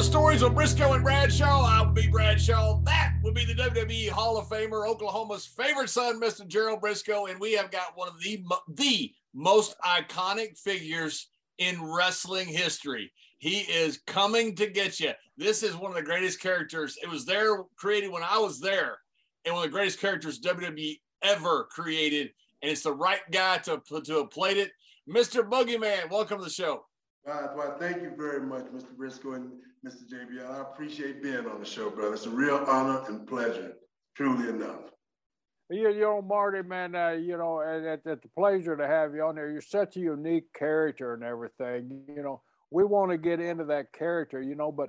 To Stories of Brisco and Bradshaw. I will be Bradshaw. That will be the WWE Hall of Famer, Oklahoma's favorite son, Mr. Gerald Brisco, and we have got one of the the most iconic figures in wrestling history. He is coming to get you. This is one of the greatest characters. It was there created when I was there, and one of the greatest characters WWE ever created. And it's the right guy to to have played it, Mr. Boogeyman. Welcome to the show. Uh, well, thank you very much, Mr. Brisco and Mr. JBL. I appreciate being on the show, brother. It's a real honor and pleasure, truly enough. You, you know, Marty, man, uh, you know, it's a pleasure to have you on there. You're such a unique character and everything. You know, we want to get into that character, you know, but,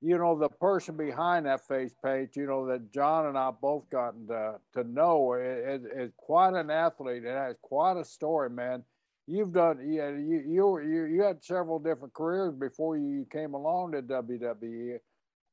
you know, the person behind that face paint, you know, that John and I both gotten to, to know is, is quite an athlete. It has quite a story, man you've done yeah you you you you had several different careers before you came along to WWE.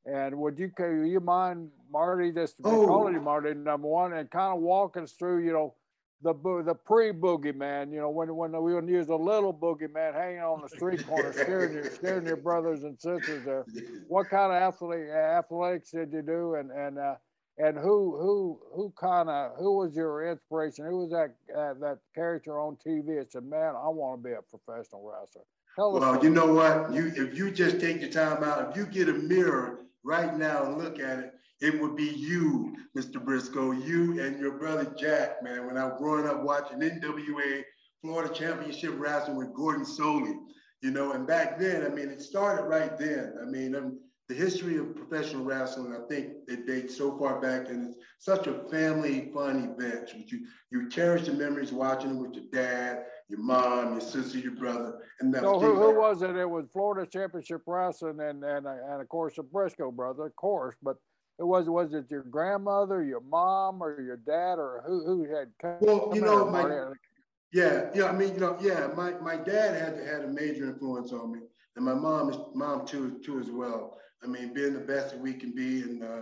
And would you you mind Marty just oh. calling you Marty number one and kind of walking us through you know the the pre boogeyman you know when when we would use a little boogeyman hanging on the street corner scaring your scaring your brothers and sisters there. What kind of athlete athletics did you do and and uh, and who who who kind of who was your inspiration? Who was that uh, that character on TV? It said, "Man, I want to be a professional wrestler." Tell well, you know what? You if you just take your time out, if you get a mirror right now and look at it, it would be you, Mr. Brisco, you and your brother Jack, man. When I was growing up watching NWA Florida Championship Wrestling with Gordon Solie, you know, and back then, I mean, it started right then. I mean, I'm, the history of professional wrestling, I think it dates so far back, and it's such a family fun event. You you cherish the memories watching it with your dad, your mom, your sister, your brother, and that's. So who, who was it? It was Florida Championship Wrestling, and and and of course the Brisco brother, of course. But it was was it your grandmother, your mom, or your dad, or who who had? Well, you know, my, yeah, yeah. I mean, you know, yeah. My my dad had had a major influence on me, and my mom is mom too too as well. I mean, being the best that we can be and uh,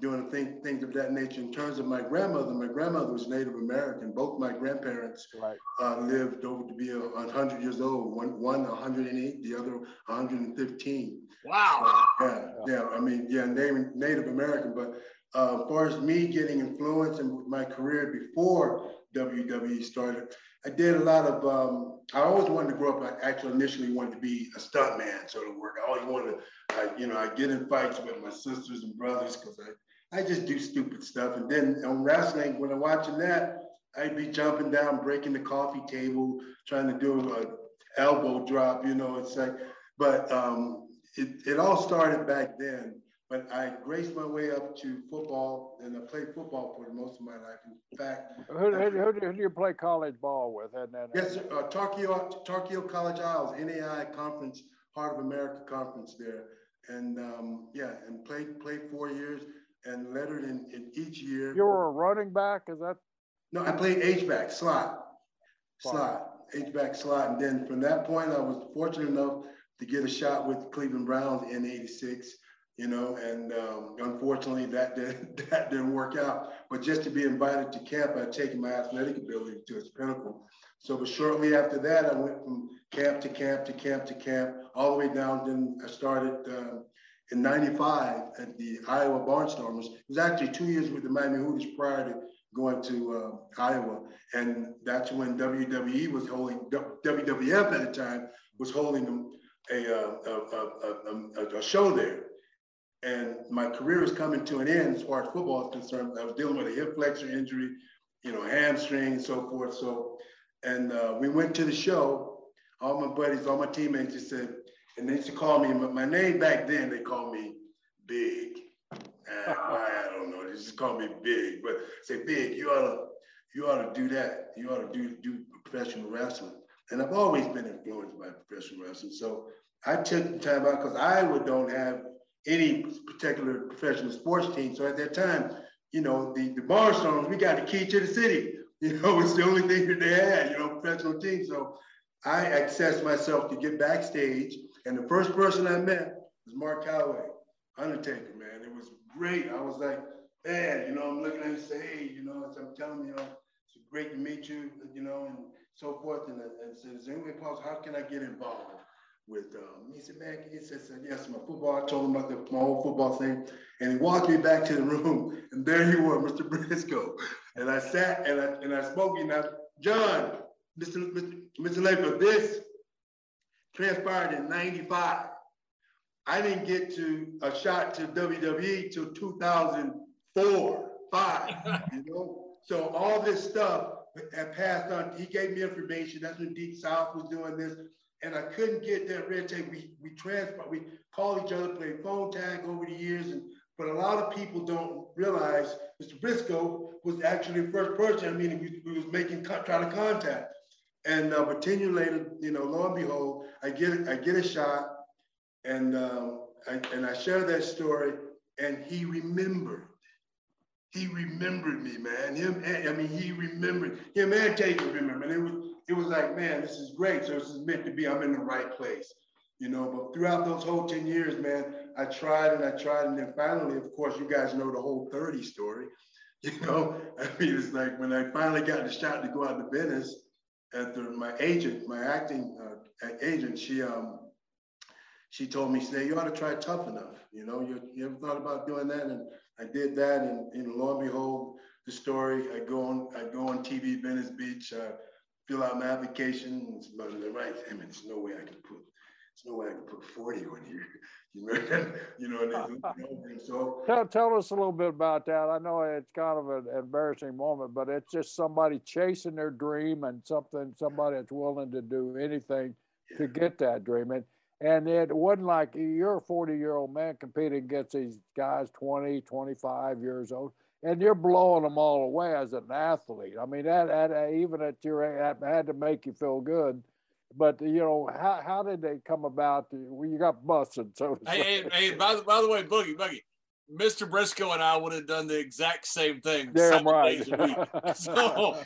doing thing, things of that nature. In terms of my grandmother, my grandmother was Native American. Both my grandparents right. uh, lived over to be a, 100 years old. One, one 108, the other 115. Wow. Uh, yeah, yeah. I mean, yeah, Native, Native American. But uh, as far as me getting influence in my career before WWE started, I did a lot of, um, I always wanted to grow up. I actually initially wanted to be a stunt man, sort of work. I always wanted to I, you know, I get in fights with my sisters and brothers because I, I just do stupid stuff. And then on wrestling, when I'm watching that, I'd be jumping down, breaking the coffee table, trying to do a elbow drop. You know, it's like, but um, it, it all started back then. But I graced my way up to football, and I played football for most of my life. In fact, who, who, who, who do you play college ball with? And then, yes, sir, uh, Tarkio, Tarkio College Isles, NAI Conference, Heart of America Conference there and um, yeah, and played played four years and lettered in, in each year. You were a running back, is that? No, I played H back slot, slot, H back slot, and then from that point, I was fortunate enough to get a shot with Cleveland Browns in '86. You know, and um, unfortunately, that did, that didn't work out. But just to be invited to camp, I'd taken my athletic ability to its pinnacle. So, but shortly after that, I went from camp to camp to camp to camp, all the way down. Then I started uh, in 95 at the Iowa Barnstormers. It was actually two years with the Miami Hooters prior to going to uh, Iowa. And that's when WWE was holding, WWF at the time was holding a, a, a, a, show there. And my career was coming to an end as far as football is concerned. I was dealing with a hip flexor injury, you know, hamstring and so forth. So, and uh, we went to the show all my buddies, all my teammates just said, and they used to call me, my name back then, they called me Big. Uh, I don't know, they just called me Big, but say Big, you ought to you ought to do that. You ought to do do professional wrestling. And I've always been influenced by professional wrestling. So I took the time out because Iowa don't have any particular professional sports team. So at that time, you know, the, the Barnstormers, we got the key to the city. You know, it's the only thing that they had, you know, professional team. So I accessed myself to get backstage. And the first person I met was Mark Calaway, Undertaker, man. It was great. I was like, man, you know, I'm looking at him say, hey, you know, I'm telling you, know, it's great to meet you, you know, and so forth. And, and said, is there any way possible? How can I get involved? With um, he said, man, he said, yes, my football. I told him about the, my whole football thing. And he walked me back to the room, and there you were, Mr. Brisco. And I sat and I and I spoke, and I, John, Mr. Mr. Mr. Laker, this transpired in 95. I didn't get to a shot to WWE till 2004, five, you know? So all this stuff had passed on. He gave me information. That's when Deep South was doing this and I couldn't get that red tape. We we transfer, we call each other, play phone tag over the years, and but a lot of people don't realize Mr. Brisco was actually the first person. I mean, we, he was making trying to contact, and uh, but ten years later, you know, lo and behold, I get I get a shot, and um, I, and I share that story, and he remembered. He remembered me, man. Him, I mean, he remembered him and Taker remembered. And it was it was like, man, this is great. So this is meant to be. I'm in the right place, you know. But throughout those whole 10 years, man, I tried and I tried. And then finally, of course, you guys know the whole 30 story. You know, I mean, it's like when I finally got the shot to go out to Venice, after my agent, my acting uh, agent, she um she told me, she said, you ought to try tough enough. You know, you, you ever thought about doing that? And I did that, and, and lo and behold, the story. I go on, I go on TV, Venice Beach. Uh, fill out my application. It's about the right. I mean, there's no way I can put, there's no way I can put 40 on here. You know, you know, so tell, tell us a little bit about that. I know it's kind of an embarrassing moment, but it's just somebody chasing their dream and something, somebody that's willing to do anything yeah. to get that dream. And, and it wasn't like you're a 40 year old man competing against these guys 20, 25 years old and you're blowing them all away as an athlete. I mean, that, that uh, even at your that had to make you feel good. But you know, how, how did they come about? Well, you got busted, so. Hey, hey, hey, by the by the way, Boogie, Boogie, Mr. Briscoe and I would have done the exact same thing. Damn right. So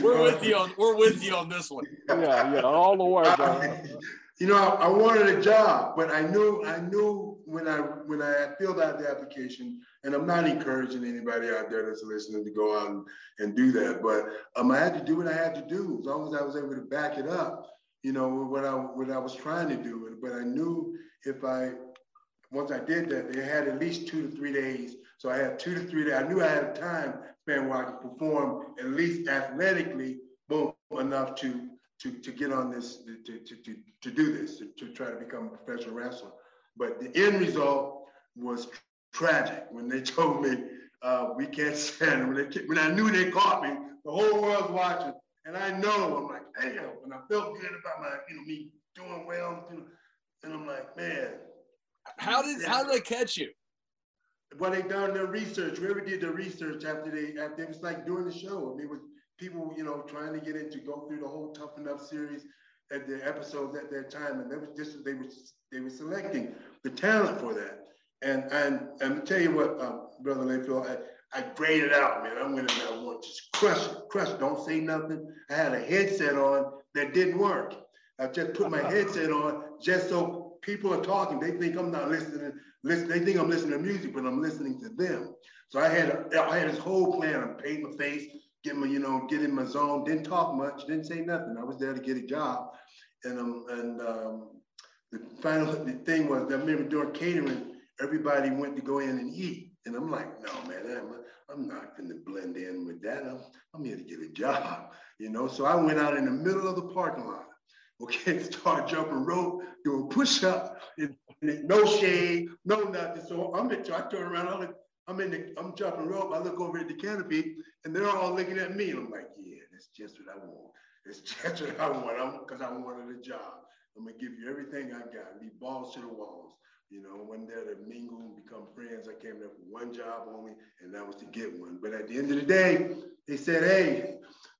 we're with you on we're with you on this one. Yeah, yeah, all the way. you know, I, I, wanted a job, but I knew I knew when I when I filled out the application, and I'm not encouraging anybody out there that's listening to go out and, and do that, but um, I had to do what I had to do as long as I was able to back it up. You know what I what I was trying to do, but I knew if I once I did that, they had at least two to three days. So I had two to three days. I knew I had a time span where I could perform at least athletically, boom, enough to to, to get on this, to, to, to, to do this, to, to try to become a professional wrestler. But the end result was tragic when they told me uh, we can't stand it. When, they, when I knew they caught me, the whole world's watching. And I know, I'm like, damn, and I felt good about my, you know, me doing well. And I'm like, man. How did how did they catch you? Well, they done their research. Whoever did the research after they after it was like doing the show. I mean, it was people, you know, trying to get into go through the whole Tough Enough series at their episodes at that time, and they was just they were they were selecting the talent for that. And and and to tell you what, um, brother Layfield, I, I graded out, man. I went in there, one, just crush it, crush it. Don't say nothing. I had a headset on that didn't work. I just put my headset on just so people are talking. They think I'm not listening. Listen, they think I'm listening to music, but I'm listening to them. So I had a, I had this whole plan. I'm painting my face, get my, you know, get in my zone. Didn't talk much. Didn't say nothing. I was there to get a job, and um, and um, the final the thing was I remember during catering, everybody went to go in and eat, and I'm like, no man, I'm, I'm not going to blend in with that. I'm, I'm here to get a job, you know. So I went out in the middle of the parking lot. Okay, start jumping rope, doing push up, no shade, no nothing. So I'm in, I turn around, I'm I'm in the, I'm jumping rope. I look over at the canopy, and they're all looking at me. And I'm like, yeah, that's just what I want. That's just what I want. Because I wanted a job. I'm gonna give you everything I got. Be balls to the walls. You know, went there to mingle and become friends. I came there for one job only, and that was to get one. But at the end of the day, they said, "Hey,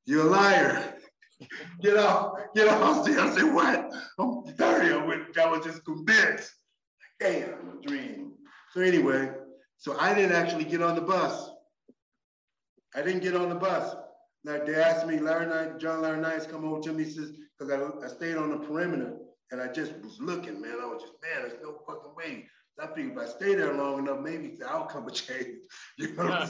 you're a liar." get off, get off. I said, what? I'm 30. I, went, I was just convinced. Damn, I'm a dream. So anyway, so I didn't actually get on the bus. I didn't get on the bus. Like they asked me, Larry Knight, John Laurinaitis come over to me, says, because I, I stayed on the perimeter and I just was looking, man. I was just, man, there's no fucking way. I figured if I stay there long enough, maybe the outcome would change. You know,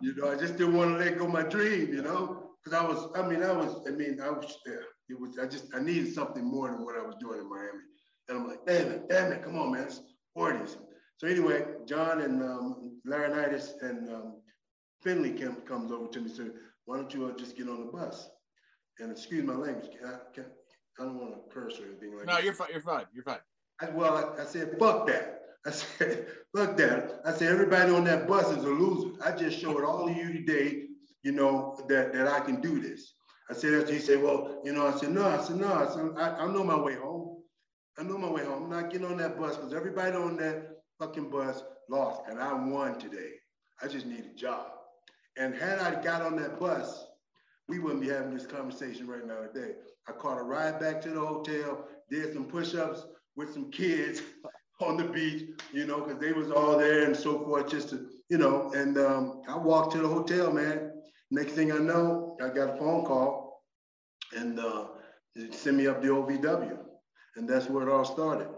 you know, I just didn't want to let go my dream, you know, because I was, I mean, I was, I mean, I was there. It was, I just, I needed something more than what I was doing in Miami. And I'm like, damn it, damn it, come on, man, it's 40s. So anyway, John and um, Laurinaitis and um, Finlay came, comes over to me and said, why don't you uh, just get on the bus? And excuse my language, can I, can, I don't want to curse or anything like no, that. No, you're fine. You're fine. You're fine. I, well, I, I, said, fuck that. I said, fuck that. I said, everybody on that bus is a loser. I just showed all of you today, you know, that, that I can do this. I said, he said, well, you know, I said, no, I said, no, I said, I, I know my way home. I know my way home. I'm not getting on that bus because everybody on that fucking bus lost and I won today. I just need a job. And had I got on that bus, we wouldn't be having this conversation right now today. I caught a ride back to the hotel, did some push-ups with some kids on the beach, you know, because they was all there and so forth, just to, you know, and um, I walked to the hotel, man. Next thing I know, I got a phone call and uh, sent me up the OVW. And that's where it all started.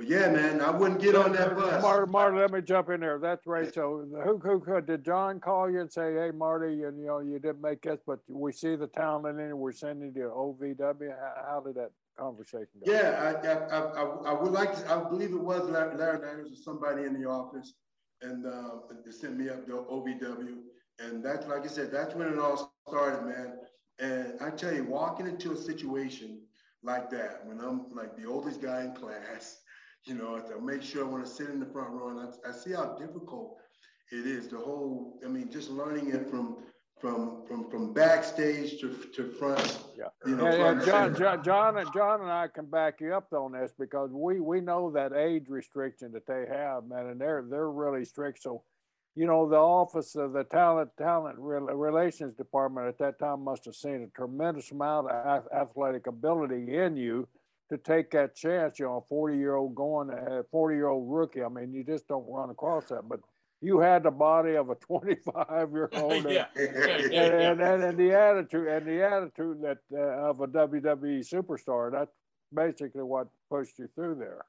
But yeah, man, I wouldn't get on that bus. Marty, Marty, let me jump in there. That's right. So who, who could, did John call you and say, hey, Marty, and you know, you didn't make it, but we see the talent in it, we're sending you to OVW. How, how did that conversation go? Yeah, I, I, I, I, would like to, I believe it was Larry, Larry or somebody in the office and uh, they sent me up to OVW. And that's, like I said, that's when it all started, man. And I tell you, walking into a situation like that, when I'm like the oldest guy in class, you know, to make sure I want to sit in the front row. And I, I see how difficult it is. The whole, I mean, just learning it from from from from backstage to, to front. Yeah, you know, yeah, yeah. John, John, John, and John and I can back you up on this because we we know that age restriction that they have, man, and they're they're really strict. So, you know, the office of the talent talent relations department at that time must have seen a tremendous amount of athletic ability in you to take that chance, you know, a 40 year old going, a 40 year old rookie. I mean, you just don't run across that. But you had the body of a 25 year old. yeah. And, and, and, and, the attitude and the attitude that uh, of a WWE superstar. That's basically what pushed you through there.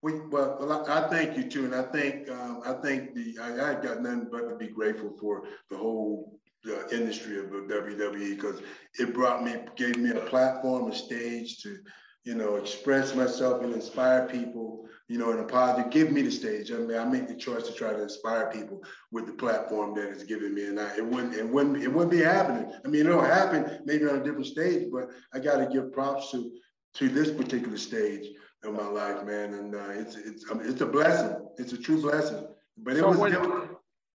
We, well, well I, I, thank you too, and I think um, I think the I, I got nothing but to be grateful for the whole uh, industry of the WWE because it brought me, gave me a platform, a stage to you know, express myself and inspire people, you know, in a positive, give me the stage. I mean, I make the choice to try to inspire people with the platform that it's given me. And I, it wouldn't, it wouldn't, it wouldn't be happening. I mean, it'll happen maybe on a different stage, but I got to give props to, to this particular stage of my life, man. And uh, it's, it's, I mean, it's a blessing. It's a true blessing. But it so was, when,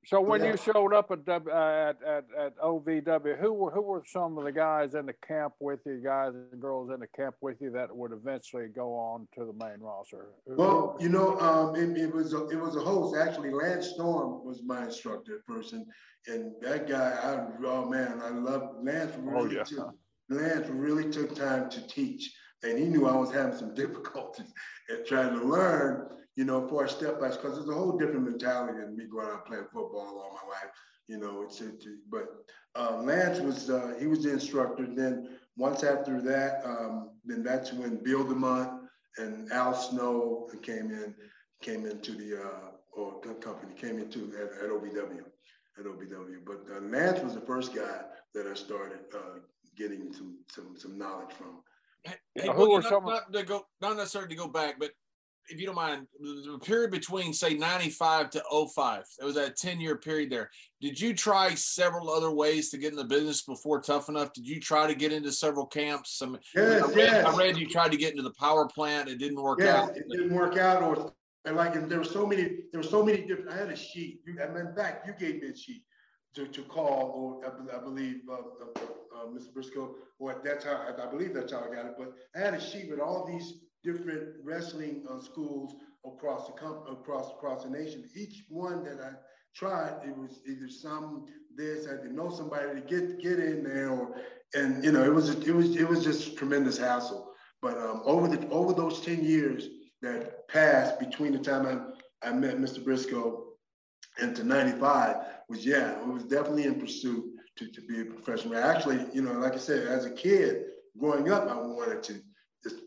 so when yeah. you showed up at, uh, at, at at OVW, who were who were some of the guys in the camp with you, guys and girls in the camp with you that would eventually go on to the main roster? Well, you know, um, it, it, was a, it was a host actually. Lance Storm was my instructor and, and that guy, I oh man, I love Lance. Oh, really oh, yeah. took, Lance really took time to teach, and he knew I was having some difficulties at trying to learn you know, for a step by because it's a whole different mentality than me going out playing football all my life. You know, it's it, but uh, Lance was uh, he was the instructor. Then once after that, um, then that's when Bill DeMott and Al Snow came in, came into the uh, or company came into at, at OVW, at OVW. But uh, Lance was the first guy that I started uh, getting some some some knowledge from. Hey, who were some? Not, to go, not necessarily to go back, but if you don't mind, the period between say 95 to 05, it was that 10 year period there. Did you try several other ways to get in the business before Tough Enough? Did you try to get into several camps? Some, yes, I, read, yes. I read you tried to get into the power plant. It didn't work yes, out. It didn't work out. Or and like there were so many, there were so many different. I had a sheet. You, and in fact, you gave me a sheet to, to call, or I, I believe uh, uh, uh, Mr. Brisco, or that's how I, I believe that's how I got it. But I had a sheet with all these different wrestling uh, schools across the across across the nation. Each one that I tried, it was either some this I had to know somebody to get get in there, or and you know it was it was it was just tremendous hassle. But um, over the over those ten years that passed between the time I, I met Mr. Brisco and to 95 was yeah, it was definitely in pursuit to, to be a professional. Actually, you know, like I said, as a kid growing up, I wanted to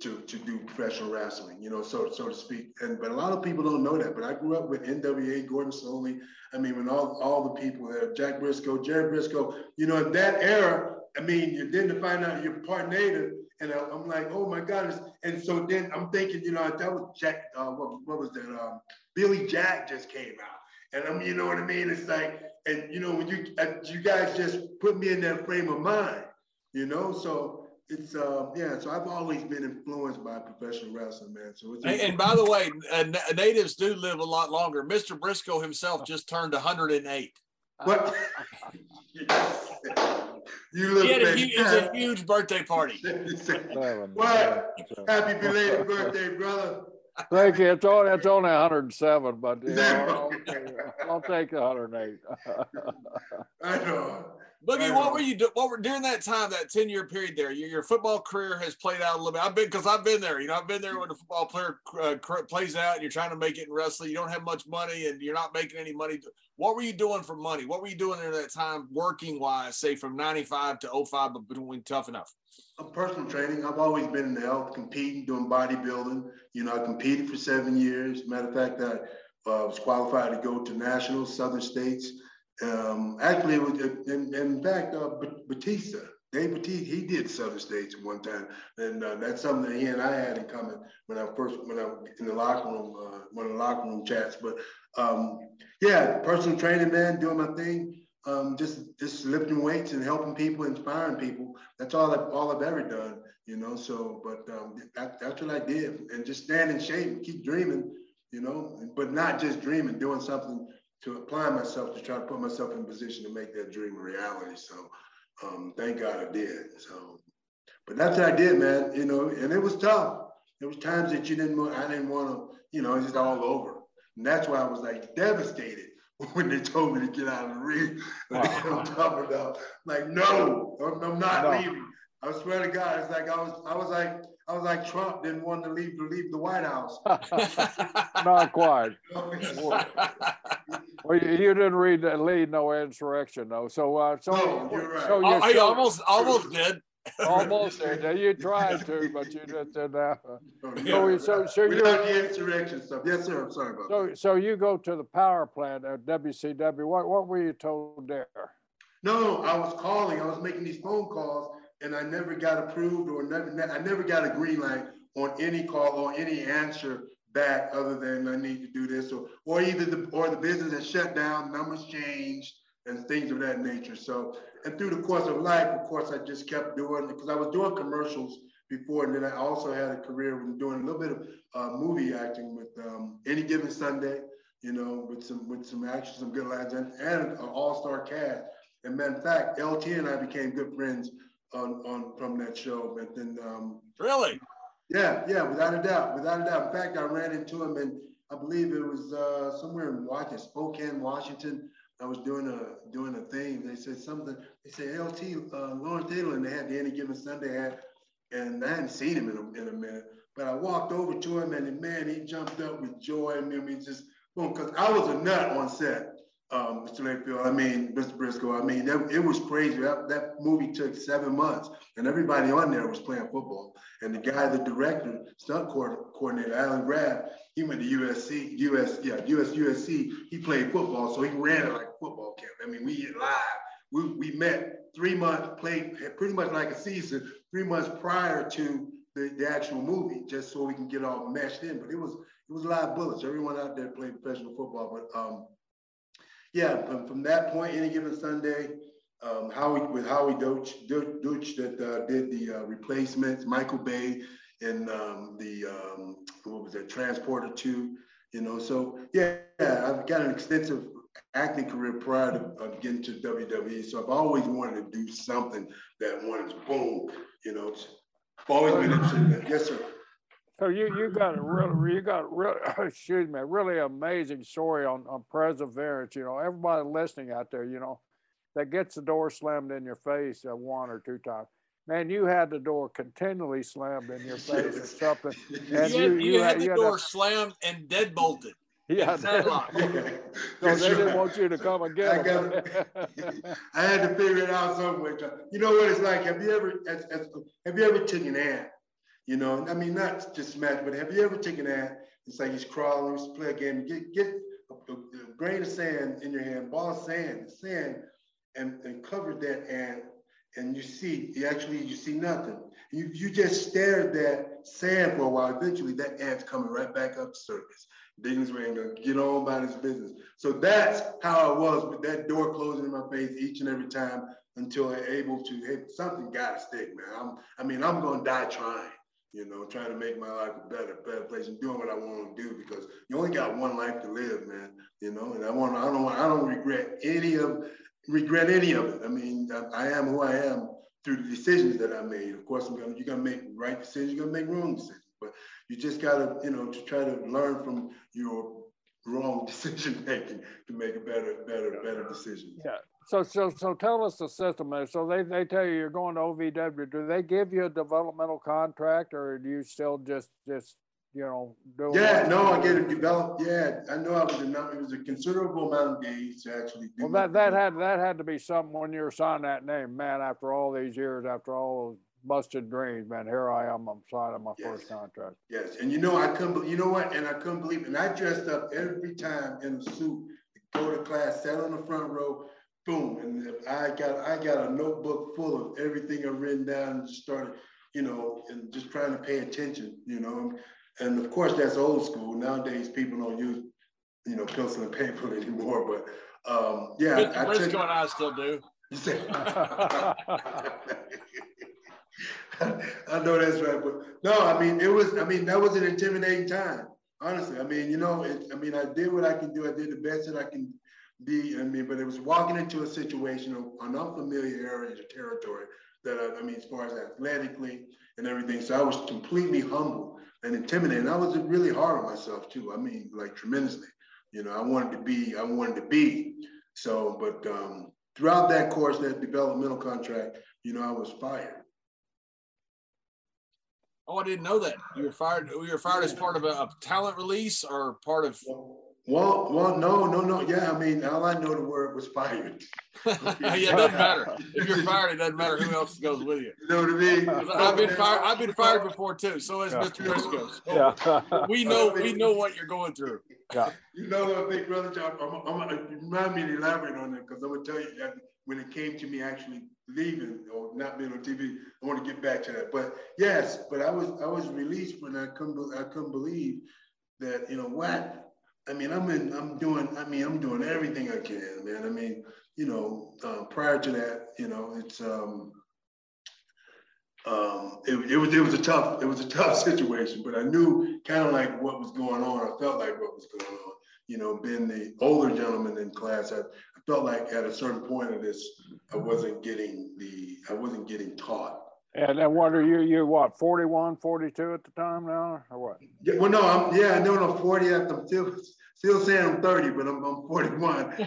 to, to do professional wrestling, you know, so so to speak. And but a lot of people don't know that. But I grew up with NWA, Gordon Solie. I mean, when all all the people there, Jack Brisco, Jerry Brisco, you know, in that era, I mean, you didn't find out you're part native. And I, am like, oh my God. And so then I'm thinking, you know, that was Jack, uh, what, what was that? Um, Billy Jack just came out. And I'm, you know what I mean? It's like, and you know, when you, uh, you guys just put me in that frame of mind, you know? So it's uh yeah so i've always been influenced by professional wrestling man so it's and, and by the way uh, natives do live a lot longer. Mr brisco himself just turned 108 what? You look he had a, huge, a huge birthday party. What? Happy belated birthday brother. Thank you. It's only it's only 107, but you know, I'll, I'll take 108. I know. Boogie, what were you do, what were during that time, that 10 year period there? Your, your football career has played out a little bit. I've been because I've been there. You know, I've been there when a football player uh, plays out and you're trying to make it in wrestling. You don't have much money and you're not making any money. What were you doing for money? What were you doing during that time, working wise, say from 95 to 05, but between tough enough? personal training. I've always been in the health, competing, doing bodybuilding. You know, I competed for seven years. Matter of fact, I uh, was qualified to go to nationals, Southern States. Um, actually, it was, in, in fact, uh, Batista, Dave Batista, he did Southern States one time, and uh, that's something that he and I had in common when I first when I in the locker room, uh, one of the locker room chats. But um, yeah, personal training, man, doing my thing, um, just just lifting weights and helping people, inspiring people. That's all I, all I've ever done, you know. So, but um, that, that's what I did, and just stand in shape keep dreaming, you know, but not just dreaming, doing something to apply myself to try to put myself in position to make that dream a reality. So um, thank God I did. So, but that's what I did, man. You know, and it was tough. There was times that you didn't want, I didn't want to, you know, it's just all over. And that's why I was like devastated when they told me to get out of the ring. Wow. I'm talking about like, no, I'm, I'm not no. leaving. I swear to God, it's like I was, I was like, I was like Trump didn't want to leave to leave the White House. Not quite. Well, you, you, didn't read the lead no insurrection though. So uh, so no, you're right. so oh, you almost almost did. Almost did. You tried to, but you just did that. Oh, yeah, so, so, so you the insurrection stuff. Yes, sir. I'm sorry about so, that. So you go to the power plant at WCW. What what were you told there? No, I was calling. I was making these phone calls and I never got approved or never, I never got a green light on any call or any answer back other than I need to do this or, or either the, or the business has shut down, numbers changed and things of that nature. So, and through the course of life, of course, I just kept doing because I was doing commercials before, and then I also had a career in doing a little bit of uh, movie acting with um, Any Given Sunday, you know, with some with some action, some good lines, and, and an all-star cast. And in fact, LT and I became good friends on on from that show. But then um, really, yeah, yeah, without a doubt, without a doubt. In fact, I ran into him, and I believe it was uh, somewhere in Washington, Spokane, Washington. I was doing a doing a thing. They said something. They said LT uh, Lawrence Taylor, and they had the Any Given Sunday ad, and I hadn't seen him in a, in a minute. But I walked over to him, and man, he jumped up with joy. I mean, just because I was a nut on set um, Mr. Layfield, I mean, Mr. Brisco, I mean, that, it was crazy. That, that movie took seven months, and everybody on there was playing football. And the guy, the director, stunt coordinator, Allan Graf, he went to USC, US, yeah, US, USC. He played football, so he ran it like football camp. I mean, we live. We, we met three months, played pretty much like a season, three months prior to the, the actual movie, just so we can get all meshed in. But it was it was live bullets. Everyone out there played professional football, but um, yeah, from, from that point, any given Sunday, um, Howie with Howie Deutch, Deutch that uh, did the uh, replacements, Michael Bay, and um, the um, what was that, Transporter Two, you know. So yeah, I've got an extensive acting career prior to uh, getting to WWE. So I've always wanted to do something that wanted to boom, you know. I've always been interested. Yes, sir. So you you got a really you got a really excuse me a really amazing story on on perseverance. You know, everybody listening out there, you know, that gets the door slammed in your face uh, one or two times. Man, you had the door continually slammed in your face or something. And you, had, you, you, had, had, the door had slammed and dead bolted. Yeah, yeah. so they didn't want you to come again. I, got, I had to figure it out somewhere. You know what it's like? Have you ever as, as, have you ever taken an ant? You know, I mean, not just smash, but have you ever taken ant? It's like he's crawling, he's play a game, get get a, a, grain of sand in your hand, ball of sand, sand, and, and cover that ant, and you see, you actually you see nothing. You you just stare at that sand for a while. Eventually, that ant's coming right back up the surface. Diggins way gonna get on about his business. So that's how I was with that door closing in my face each and every time until I'm able to, hey, something gotta stick, man. I'm, I mean, I'm gonna die trying, you know, trying to make my life a better, better place and doing what I want to do because you only got one life to live, man. You know, and I want, I don't, I don't regret any of, regret any of it. I mean, I, I am who I am through the decisions that I made. Of course, I'm gonna, you're gonna make right decisions, you're gonna make wrong decisions, but you just gotta, you know, to try to learn from your wrong decision making to make a better, better, better decision. Yeah. So, so, so tell us the system. Uh, so they, they tell you you're going to OVW. Do they give you a developmental contract, or do you still just, just, you know, do? Yeah, no, I get it developed. Yeah, I know I was enough. It was a considerable amount of days to actually. well, that that had that had to be something when you were signing that name, man. After all these years, after all those busted dreams, man. Here I am. I'm signing my yes. first contract. Yes, and you know I couldn't. You know what? And I couldn't believe. It. And I dressed up every time in a suit, go to class, sat on the front row. Boom, and I got I got a notebook full of everything I've written down and just started, you know, and just trying to pay attention, you know. And of course, that's old school. Nowadays, people don't use, you know, pencil and paper anymore. But um, yeah, I, I Brisco and I still do. I know that's right, but no, I mean it was. I mean that was an intimidating time. Honestly, I mean you know, it, I mean I did what I can do. I did the best that I can be. I mean, but it was walking into a situation of an unfamiliar area of territory that I, I mean, as far as athletically and everything. So I was completely humble and intimidated. And I was really hard on myself too. I mean, like tremendously. You know, I wanted to be. I wanted to be. So, but um, throughout that course, that developmental contract, you know, I was fired Oh, I didn't know that. You were fired. You were fired as part of a, a talent release or part of. Well, well, well, no, no, no. Yeah, I mean, all I know the word was fired. yeah, it doesn't matter. If you're fired, it doesn't matter who else goes with you. You know what I mean? I've been fired. I've been fired before too. So has yeah. Mr. Brisco. So yeah. we know. We know what you're going through. Yeah. You know what, big brother? I'm, I'm, uh, I'm, remind me to elaborate on that because I'm gonna tell you that when it came to me actually leaving or not being on TV. I want to get back to that. But yes, but I was I was released when I couldn't I couldn't believe that you know what I mean I'm in I'm doing I mean I'm doing everything I can, man. I mean you know uh, prior to that you know it's um um, it, it, was it was a tough it was a tough situation, but I knew kind of like what was going on. I felt like what was going on. You know, being the older gentleman in class, I, felt like at a certain point of this, I wasn't getting the, I wasn't getting taught. And then what are you, you what, 41, 42 at the time now or what? Yeah, well, no, I'm, yeah, no, no, 40 at the, still, still saying I'm 30, but I'm, I'm 41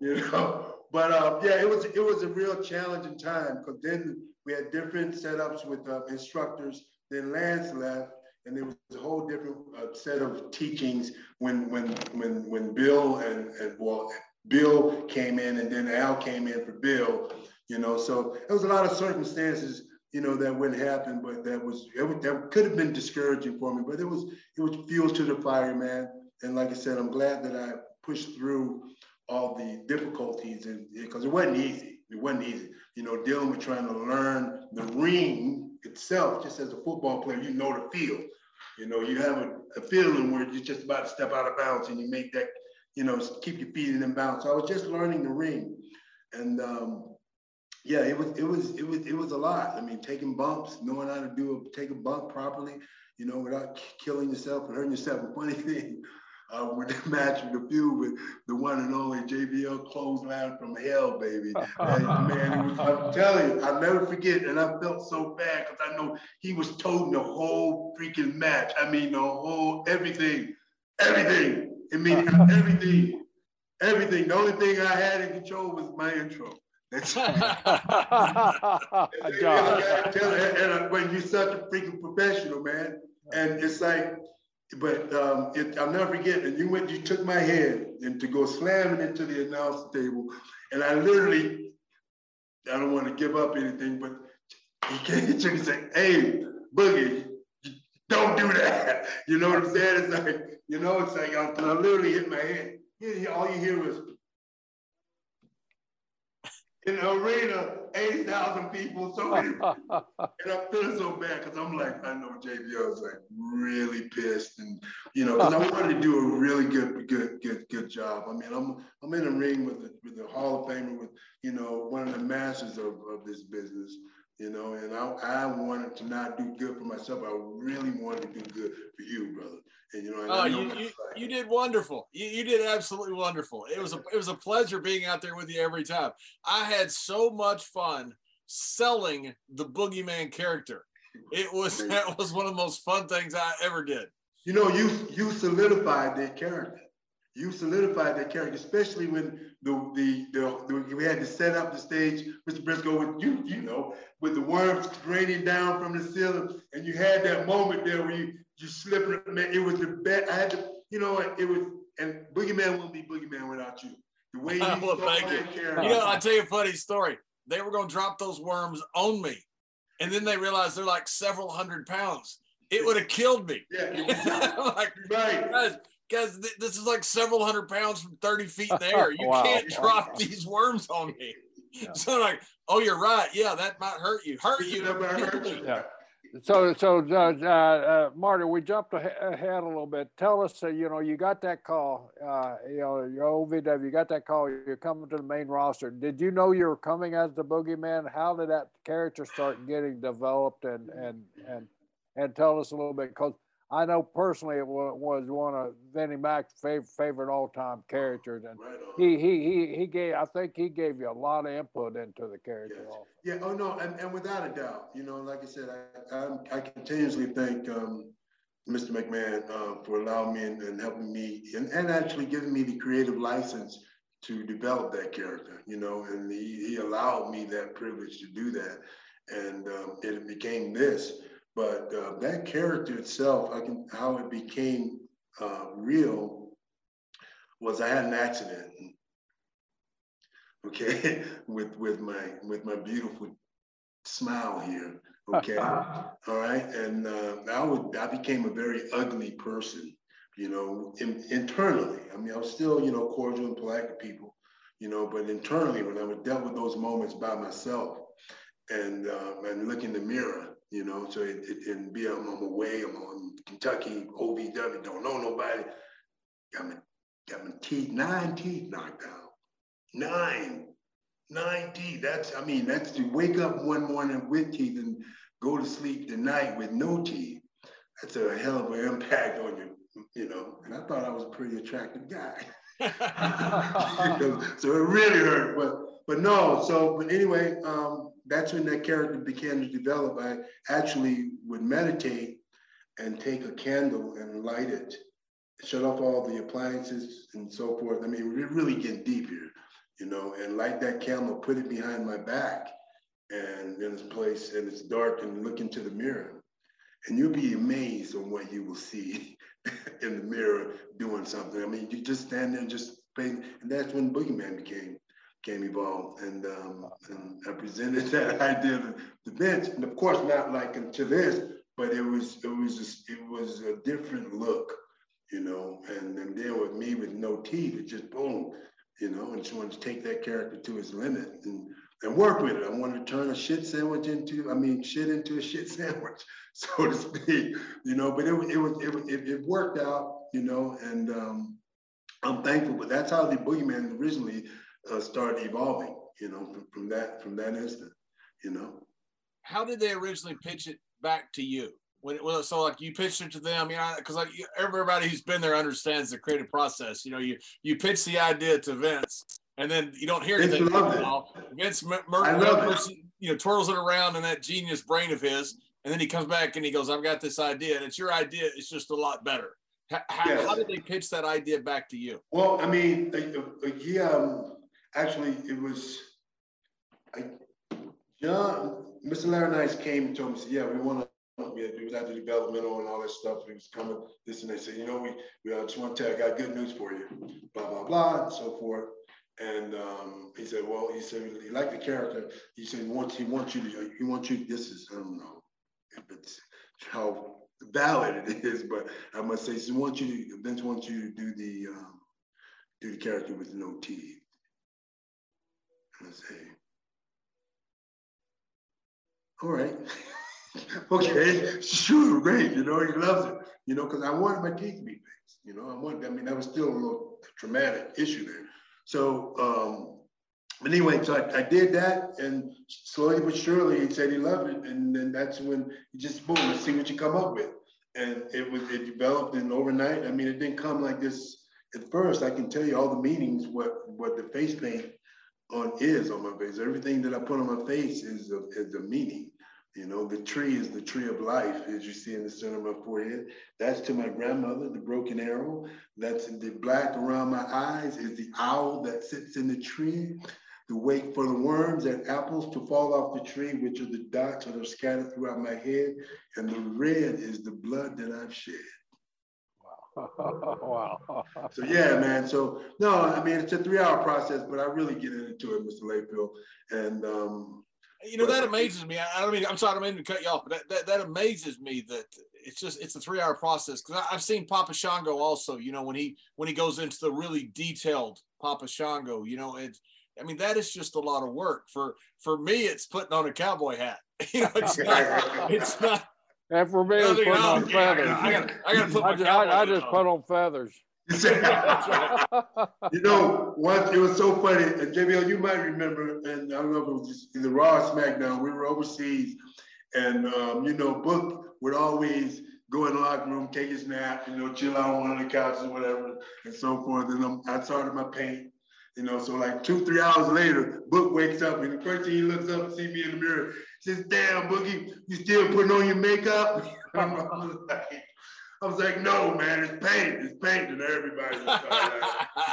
you know, but uh, yeah, it was, it was a real challenging time because then we had different setups with uh, instructors. Then Lance left and there was a whole different uh, set of teachings when when when when Bill and, and well Bill came in and then Al came in for Bill, you know. So there was a lot of circumstances, you know, that wouldn't happen, but that was it, that could have been discouraging for me. But it was it was fuel to the fire, man. And like I said, I'm glad that I pushed through all the difficulties and because it wasn't easy. It wasn't easy, you know, dealing with trying to learn the ring itself, just as a football player, you know the field. You know, you have a, a feeling where you're just about to step out of bounds and you make that, you know, keep your feet in bounds. So I was just learning the ring. And um, yeah, it was it was it was it was a lot. I mean, taking bumps, knowing how to do a, take a bump properly, you know, without killing yourself and hurting yourself. The funny thing, uh, with the match with the feud with the one and only JBL clothesline from hell, baby. And, man, was, I'm telling you, I'll never forget. And I felt so bad because I know he was toting the whole freaking match. I mean, the whole everything, everything. I mean, everything, everything. The only thing I had in control was my intro. That's and, and, when you're such a freaking professional, man, and it's like but um, it, I'll never forget. And you went, you took my head and to go slamming into the announce table, and I literally, I don't want to give up anything, but he came to me and said, "Hey, Boogie, don't do that." You know what I'm saying? It's like, you know, it's like I, I literally hit my head. All you hear was in the arena, 80,000 people, so many. and I'm feeling so bad because I'm like, I know JBL is like really pissed. And, you know, because I wanted to do a really good, good, good, good job. I mean, I'm I'm in a ring with the, with the Hall of Famer, with, you know, one of the masters of, of this business you know, and I, I wanted to not do good for myself. I really wanted to do good for you, brother. And you know, oh, you, you, you, did wonderful. You, you did absolutely wonderful. It was a it was a pleasure being out there with you every time. I had so much fun selling the boogeyman character. It was that was one of the most fun things I ever did. You know, you you solidified that character you solidified that character, especially when the, the the, the, we had to set up the stage, Mr. Brisco, with you, you know, with the worms raining down from the ceiling, and you had that moment there where you you slipping. Man, it was the best. I had to, you know, it was, and Boogeyman wouldn't be Boogeyman without you. The way you well, thank you. Character. You know, I'll tell you a funny story. They were going to drop those worms on me, and then they realized they're like several hundred pounds. It would have killed me. Yeah, like, right guys, th- this is like several hundred pounds from 30 feet there. You wow. can't drop these worms on me. Yeah. So like, oh, you're right. Yeah, that might hurt you. Hurt you. That might hurt you. Yeah. So, so uh, uh, uh, Marty, we jumped ahead a little bit. Tell us, uh, you know, you got that call, uh, you know, your OVW, you got that call. You're coming to the main roster. Did you know you were coming as the Boogeyman? How did that character start getting developed? And and and and tell us a little bit because I know personally it was one of Vinnie Mac's favorite, favorite all-time characters, and right he, he he he gave. I think he gave you a lot of input into the character. Yes. Yeah. Oh no, and, and without a doubt, you know, like I said, I I, I continuously thank um, Mr. McMahon uh, for allowing me and, and helping me, and, and actually giving me the creative license to develop that character. You know, and he, he allowed me that privilege to do that, and um, it became this. But uh, that character itself, I can how it became uh, real was I had an accident. Okay, with with my with my beautiful smile here. Okay, all right, and uh, I would I became a very ugly person. You know, in, internally. I mean, I was still you know cordial and polite to people. You know, but internally, when I would dealt with those moments by myself, and uh, and look in the mirror you know, so it, it, and be I'm, I'm away, I'm on Kentucky, OVW, don't know nobody. Got my, got my teeth, nine teeth knocked out. Nine, nine teeth. That's, I mean, that's to wake up one morning with teeth and go to sleep the night with no teeth. That's a hell of an impact on you, you know. And I thought I was a pretty attractive guy. so it really hurt, but but no. So but anyway, um, that's when that character began to develop. I actually would meditate and take a candle and light it, shut off all the appliances and so forth. I mean, we're really getting deep here, you know, and light that candle, put it behind my back and in this place and it's dark and look into the mirror. And you'll be amazed on what you will see in the mirror doing something. I mean, you just stand there and just pay, and that's when Boogeyman became came involved and, um, and I presented that idea to the bench. And of course, not like to this, but it was it was just, it was a different look, you know. And, and then with me with no teeth, it just boom, you know. And just wanted to take that character to its limit and and work with it. I wanted to turn a shit sandwich into, I mean, shit into a shit sandwich, so to speak, you know. But it it was it it, it worked out, you know, and um, I'm thankful. But that's how the Boogeyman originally uh, start evolving, you know, from, from that from that instant, you know. How did they originally pitch it back to you? when, when so like you pitched it to them, you know, because like everybody who's been there understands the creative process. You know, you you pitch the idea to Vince, and then you don't hear anything. Vince Murphy, you know, twirls it around in that genius brain of his, and then he comes back and he goes, "I've got this idea," and it's your idea. It's just a lot better. How, yes. how did they pitch that idea back to you? Well, I mean, he um, actually it was, I, John, Mr. Larry came and told me, said, "Yeah, we want to." We had, it was after developmental and all that stuff. He was coming, this and they said, you know, we, we I just want to tell you, I got good news for you, blah, blah, blah, and so forth. And um, he said, well, he said, he liked the character. He said, he wants, he wants you to, he wants you, this is, I don't know if it's how valid it is, but I must say, he wants you to, Vince wants you to do the, um, do the character with no teeth. And I say, all right. okay, sure, great. You know, he loves it. You know, because I wanted my teeth to be fixed. You know, I wanted. I mean, that was still a little traumatic issue there. So, um, but anyway, so I, I, did that, and slowly but surely, he said he loved it, and then that's when he just boom, let's see what you come up with, and it was it developed in overnight. I mean, it didn't come like this at first. I can tell you all the meanings what what the face paint on is on my face. Everything that I put on my face is a, is a meaning. You know, the tree is the tree of life, as you see in the center of my forehead. That's to my grandmother, the broken arrow. That's the black around my eyes is the owl that sits in the tree. The wait for the worms and apples to fall off the tree, which are the dots that are scattered throughout my head. And the red is the blood that I've shed. Wow. so yeah, man. So no, I mean it's a three-hour process, but I really get into it, Mr. Layfield. And um, you know that amazes me. I don't mean I'm sorry, I mean to cut you off, but that, that, that amazes me that it's just it's a three hour process because I've seen Papa Shango also. You know when he when he goes into the really detailed Papa Shango, you know it's I mean that is just a lot of work for for me. It's putting on a cowboy hat. you know it's not it's not. And for me, it's putting on feathers. I got I got to put my I, I, I just put on feathers. you know, once it was so funny, and JBL, you might remember, and I don't know if it was just in the Raw SmackDown, we were overseas, and um, you know, Book would always go in the locker room, take his nap, you know, chill out on one of the couches or whatever, and so forth. And um, I started my paint, you know, so like two, three hours later, Book wakes up, and the first thing he looks up and sees me in the mirror, says, "Damn, Boogie, you still putting on your makeup?" I was like, no, man, it's paint. It's paint. And everybody was like,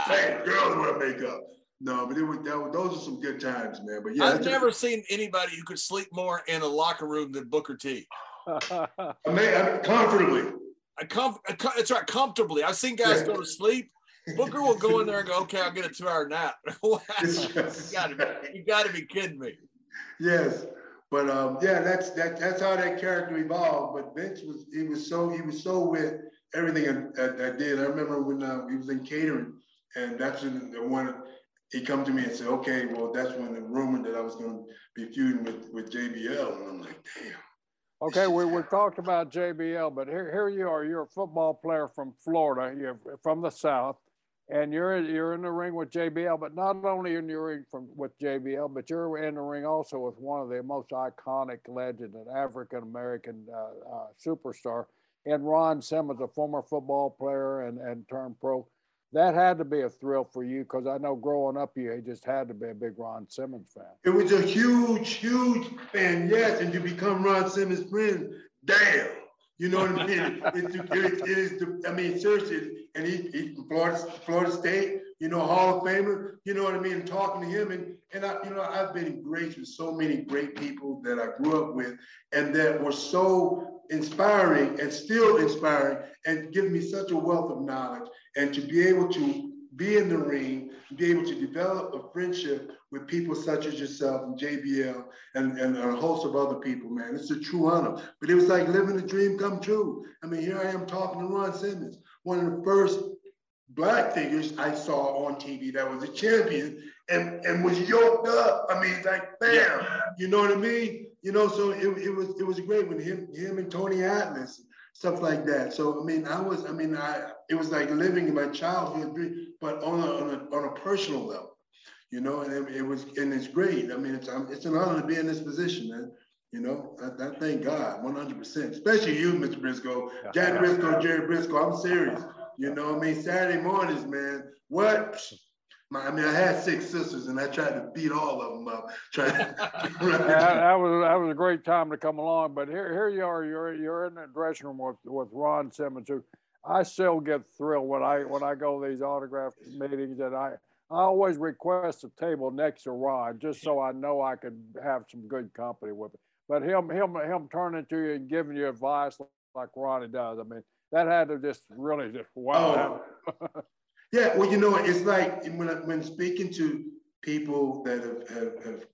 paint. Girls wear makeup. No, but it was, that was, those are some good times, man. But yeah, I've never just, seen anybody who could sleep more in a locker room than Booker T. I mean, I mean comfortably. I com- it's right, comfortably. I've seen guys yeah. go to sleep. Booker will go in there and go, okay, I'll get a two-hour nap. you got to be, you got to be kidding me. Yes, but um, yeah, that's that, that's how that character evolved. But Vince was he was so he was so with everything I, I, I did. I remember when uh, he was in catering, and that's when the one he come to me and said, "Okay, well, that's when the rumor that I was going to be feuding with with JBL," and I'm like, "Damn." Okay, we, we talked about JBL, but here, here you are. You're a football player from Florida. You're from the South and you're you're in the ring with JBL, but not only in the ring from with JBL, but you're in the ring also with one of the most iconic legends, an African American uh, uh, superstar, and Ron Simmons, a former football player and and turned pro. That had to be a thrill for you because I know growing up you just had to be a big Ron Simmons fan. It was a huge, huge fan, yes, and to become Ron Simmons' friend, damn. You know what I mean? it's, it, it is I mean, seriously, and he, he Florida, Florida State, you know, Hall of Famer, you know what I mean? Talking to him, and and I, you know, I've been great with so many great people that I grew up with, and that were so inspiring and still inspiring, and give me such a wealth of knowledge, and to be able to be in the ring, be able to develop a friendship with people such as yourself and JBL and, and a host of other people, man. It's a true honor. But it was like living a dream come true. I mean, here I am talking to Ron Simmons, one of the first black figures I saw on TV that was a champion and, and was yoked up. I mean, like, bam, yeah. you know what I mean? You know, so it, it was it was great when him him and Tony Atlas stuff like that. So I mean, I was, I mean, I it was like living in my childhood dream, but on a on a, on a personal level, you know. And it, it was, and it's great. I mean, it's it's an honor to be in this position, man. You know, I, I thank God 100%, especially you, Mr. Brisco, Jack Brisco, Jerry Brisco. I'm serious. You know I mean? Saturday mornings, man. What? My, I mean, I had six sisters, and I tried to beat all of them up. Trying. that, that was that was a great time to come along. But here, here you are. You're you're in the dressing room with, with Ron Simmons, who I still get thrilled when I when I go to these autograph meetings, and I I always request a table next to Ron just so I know I can have some good company with it. But him him him turning to you and giving you advice like Ronnie does, I mean, that had to just really just wow. Oh. Yeah, well, you know, it's like when when speaking to people that have have,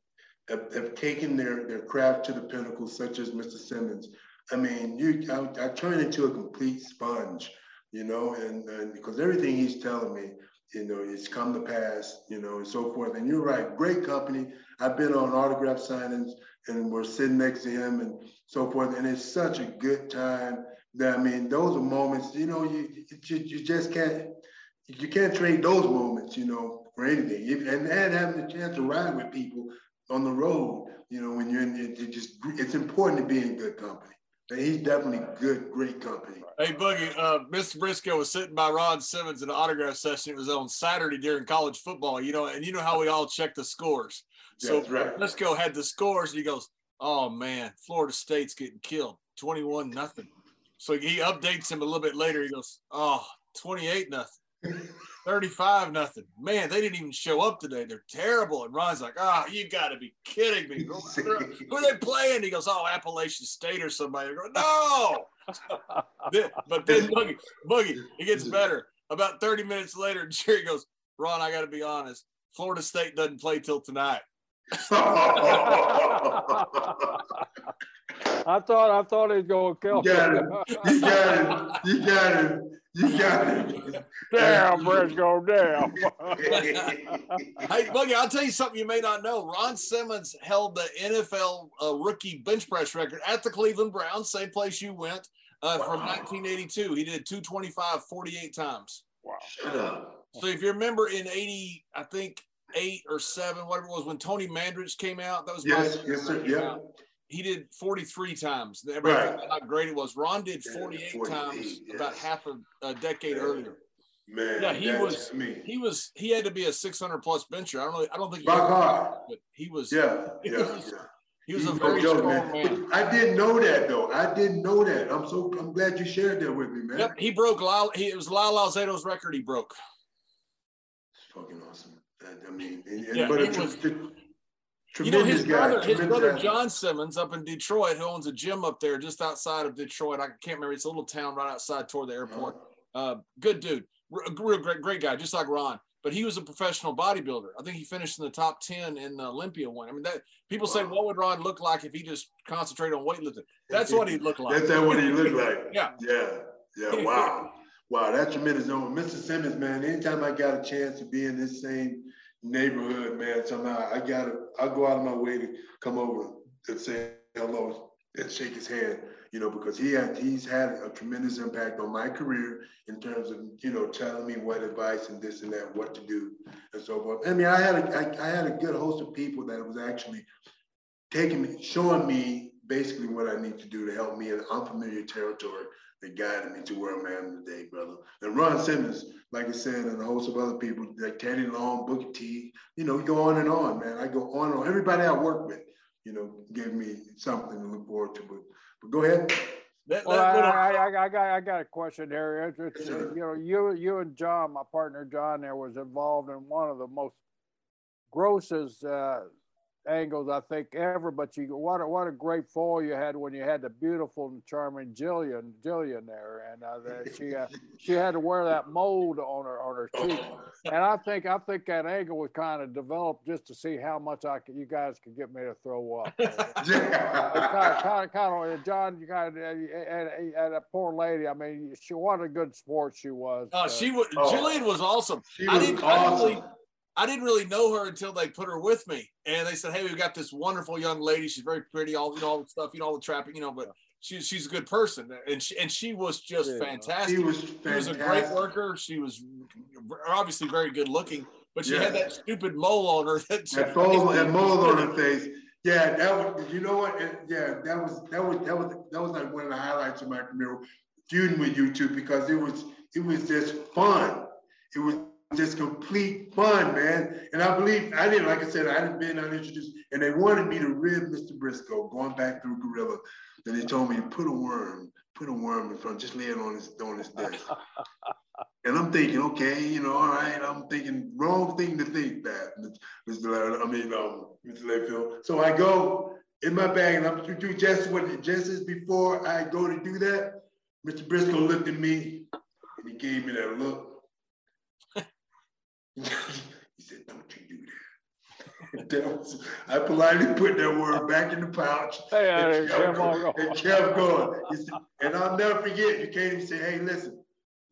have, have taken their, their craft to the pinnacle, such as Mr. Simmons. I mean, you I, I turn into a complete sponge, you know, and, and because everything he's telling me, you know, it's come to pass, you know, and so forth. And you're right, great company. I've been on autograph signings and we're sitting next to him and so forth. And it's such a good time that, I mean, those are moments, you know, you, you, you just can't, you can't trade those moments, you know, for anything. and, and having the chance to ride with people on the road, you know, when you're in, it, it just, it's important to be in good company. And he's definitely good, great company. Hey, Boogie, uh, Mr. Brisco was sitting by Ron Simmons in an autograph session. It was on Saturday during college football, you know, and you know how we all check the scores. So right. Brisco had the scores, and he goes, "Oh man, Florida State's getting killed, twenty-one nothing." So he updates him a little bit later. He goes, "Oh, 28 nothing." 35 nothing. Man, they didn't even show up today. They're terrible. And Ron's like, oh, you got to be kidding me. Who are they playing? He goes, oh, Appalachian State or somebody. They go, no. but then Boogie, Boogie, it gets better. About 30 minutes later, Jerry goes, Ron, I got to be honest. Florida State doesn't play till tonight. I thought I thought he'd go kill. You got it. You got it. You got it. You got it. Damn, Brisco, damn. hey, Buggy, I'll tell you something you may not know. Ron Simmons held the NFL uh, rookie bench press record at the Cleveland Browns, same place you went, uh, wow. from 1982. He did 225 48 times. Wow. Shut up. So if you remember in 80, I think eight or seven, whatever it was, when Tony Mandarich came out, that was yes, yes, sir. Yeah he did 43 times. Everybody right. how great it was. Ron did 48, 48 times yes. about half a, a decade earlier. Man, yeah, he was. Me. He was. He had to be a 600 plus bencher. I don't know. I don't think. He Rock hard. But he was. Yeah, yeah, was, yeah. He was a very strong man. man. I didn't know that though. I didn't know that. I'm so. I'm glad you shared that with me, man. Yep, he broke. Lyle, he, it was Lyle Alzado's record. He broke. It's fucking awesome. I, mean, and, yeah, but it was, you know his guy, brother, his brother guy. John Simmons up in Detroit, who owns a gym up there just outside of Detroit. I can't remember. It's a little town right outside toward the airport. Uh-huh. Uh, good dude, real great, great guy, just like Ron. But he was a professional bodybuilder. I think he finished in the top ten in the Olympia one. I mean, that people say, what would Ron look like if he just concentrated on weightlifting? That's what he'd look like. That's what he looked like. yeah, yeah, yeah. Wow, wow, that's tremendous. Mr. Simmons, man. Anytime I got a chance to be in this same neighborhood, man, somehow I gotta I go out of my way to come over and say hello and shake his hand, you know, because he had he's had a tremendous impact on my career in terms of, you know, telling me what advice and this and that, what to do and so forth. I mean, I had a I, I had a good host of people that was actually taking me, showing me basically what I need to do to help me in unfamiliar territory that guided me to where I'm at today, brother. And Ron Simmons, like I said, and a host of other people like Teddy Long, Booker T, you know, go on and on, man. I go on and on. Everybody I work with, you know, gave me something to look forward to. But, but go ahead. That, well, I, I, I, got I got a question there. It's, it's, you know, you you and John, my partner John, there was involved in one of the most grossest uh, angles I think ever. But you what a, what a great fall you had when you had the beautiful and charming Jillian Jillian there, and uh, the, she uh, she had to wear that mold on her on her cheek. And I think I think that angle was kind of developed just to see how much I could, you guys could get me to throw up. kind of kind of kind of John, you kind of and, and a poor lady. I mean, she what a good sport she was. Uh, she was oh, Jillian was awesome. She was I didn't, awesome. I didn't I didn't really know her until they put her with me, and they said, "Hey, we've got this wonderful young lady. She's very pretty. All you know, all the stuff, you know, all the trapping, you know, but she's she's a good person, and she and she was just yeah. fantastic. She was, fantastic. she was a great worker. She was obviously very good looking, but she yeah. had that stupid mole on her. That, that mole, that mole on her face. Yeah, that was. You know what? Yeah, that was that was that was that was like one of the highlights of my career, feuding with you two because it was it was just fun. It was just complete fun, man. And I believe I didn't, like I said, I hadn't been unintroduced, and they wanted me to rib Mr. Brisco going back through Gorilla. And they told me to put a worm, put a worm in front, just lay it on his on his desk. And I'm thinking, okay, you know, all right. I'm thinking wrong thing to think that, Mr. Larry, I mean, um, Mr. Layfield. So I go in my bag and I'm to do just what just as before I go to do that. Mr. Brisco looked at me and he gave me that look. He said, "Don't you do that." was, I politely put that word back in the pouch hey, and, kept going, and kept going. Said, and I'll never forget. You can't even say, "Hey, listen."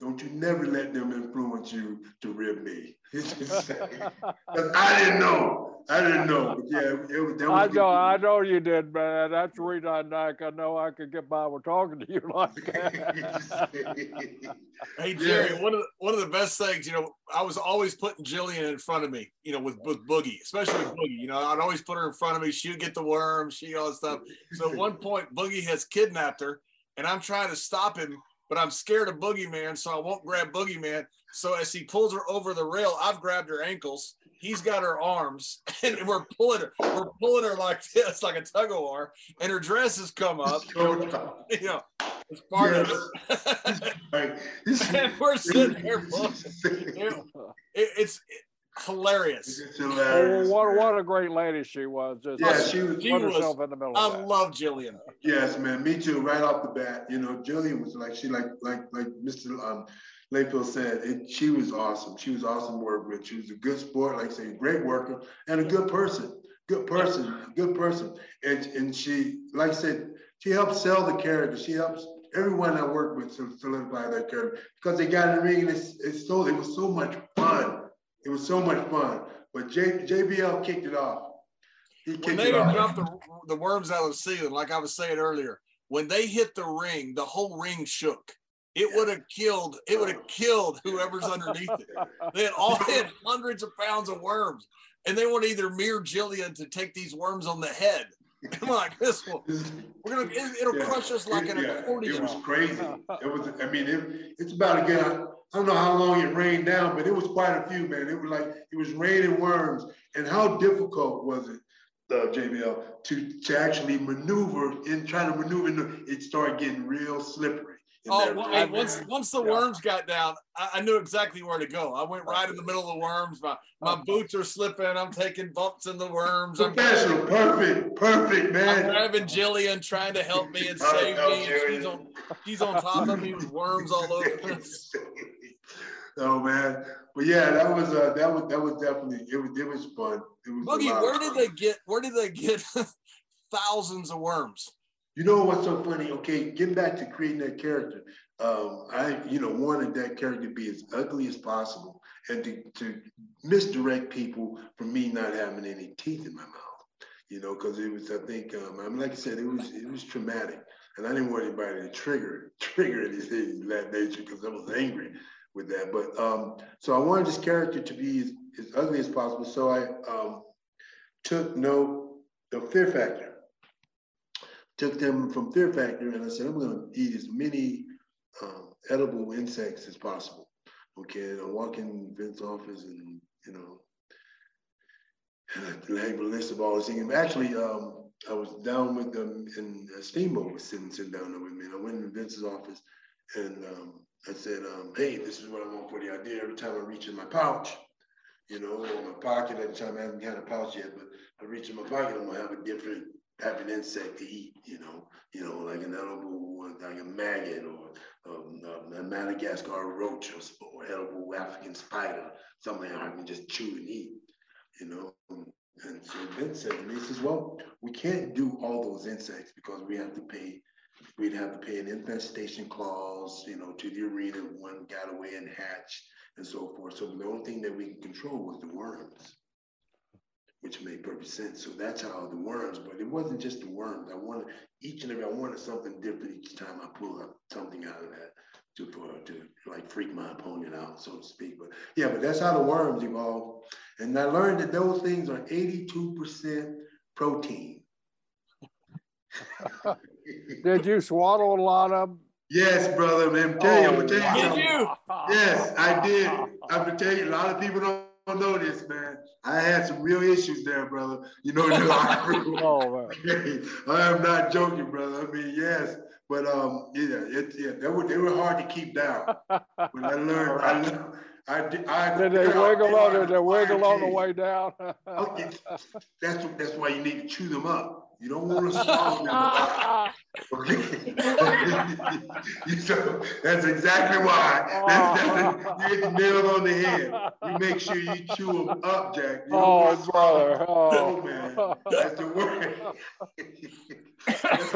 Don't you never let them influence you to rib me. Because I didn't know. I didn't know. But yeah, it was, that was I know, I know you did, man. That's the reason I, I know I could get by with talking to you like that. hey Jerry, one of the, one of the best things, you know, I was always putting Jillian in front of me, you know, with, with Boogie, especially with Boogie. You know, I'd always put her in front of me. She'd get the worm, she all that stuff. So at one point, Boogie has kidnapped her, and I'm trying to stop him but I'm scared of Boogeyman, so I won't grab Boogeyman. So as he pulls her over the rail, I've grabbed her ankles. He's got her arms, and we're pulling her. We're pulling her like this, like a tug of war, and her dress has come up. you know, it's part yes. of it. and we're sitting there. it, it's it, hilarious. It's hilarious. Oh, what, what a great lady she was. Just yeah, she was. She was in the middle I love Jillian. Yes, man. Me too. Right off the bat, you know, Jillian was like she like like like Mr. Um, Layfield said. It, she was awesome. She was awesome to work with. She was a good sport, like I say, great worker and a good person. Good person, good person. And and she, like I said, she helped sell the character. She helps everyone I work with to solidify that character because they got in the ring and it's, it's so it was so much fun it was so much fun. But J, JBL kicked it off. He kicked when they dropped the, the worms out of the ceiling, like I was saying earlier, when they hit the ring, the whole ring shook. It would have killed. It would have killed whoever's underneath it. They had all had hundreds of pounds of worms, and they want either me or Jillian to take these worms on the head. I'm like, this one, we're gonna. It, will yeah. crush us like an yeah. accordion. It was crazy. It was. I mean, it, it's about to get. I don't know how long it rained down, but it was quite a few, man. It was like it was raining worms. And how difficult was it, uh, JBL, to, to actually maneuver and try to maneuver? It started getting real slippery. Oh, well, hey, once once the yeah. worms got down, I, I, knew exactly where to go. I went right in the middle of the worms. My my boots are slipping. I'm taking bumps in the worms. Professional, I'm, perfect, perfect, man. I'm grabbing Jillian, trying to help me and save me. And she's on she's on top of me with worms all over. oh man, but yeah, that was uh, that was that was definitely it was it was fun. It was Boogie, where did they get where did they get thousands of worms? You know what's so funny? Okay, getting back to creating that character, um, I you know wanted that character to be as ugly as possible and to, to misdirect people from me not having any teeth in my mouth. You know, because it was I think um, I mean, like I said, it was it was traumatic, and I didn't want anybody to trigger trigger anything of that nature because I was angry with that. But um, so I wanted this character to be as, as ugly as possible. So I um, took note of Fear Factor. Took them from Fear Factor, and I said, I'm going to eat as many um, edible insects as possible. Okay, and I walk in Vince's office, and you know, and I have a list of all these things. Actually, um, I was down with them, and Steamboat was sitting sitting down there with me. And I went in Vince's office, and um, I said, um, hey, this is what I want for the idea. Every time I reach in my pouch, you know, in my pocket Every time, I haven't had a pouch yet, but I reach in my pocket, I'm gonna have a different type an insect to eat, you know, you know, like an edible like a maggot or um, a Madagascar roach or, or edible African spider, something I can just chew and eat, you know. And so Vince said to me, he says, well, we can't do all those insects because we have to pay we'd have to pay an infestation clause, you know, to the arena one got away and hatched and so forth. So the only thing that we can control was the worms, which made perfect sense. So that's how the worms, but it wasn't just the worms. I wanted each and every, I wanted something different each time I pulled up something out of that to, for, to like freak my opponent out, so to speak. But yeah, but that's how the worms evolved. And I learned that those things are 82% protein. Did you swallow a lot of them? Yes, brother. Man, tell you, I'm gonna tell you oh, Did something. you? Yes, I did. I'm gonna tell you, a lot of people don't don't know this, man. I had some real issues there, brother. You know, in the locker room. Oh. I am not joking, brother. I mean, yes, but um, yeah, it, yeah, they were they were hard to keep down. But I learned, I learned, I did, I. Did they wiggle on, did they wiggle on the way down? Okay, That's that's why you need to chew them up. You don't want to swallow them. Okay. You so- that's exactly why. That's, that's, you hit the nail on the head. You make sure you chew them up, Jack. You don't Oh, wanna swallow brother. them. Oh. man. That's the word. That's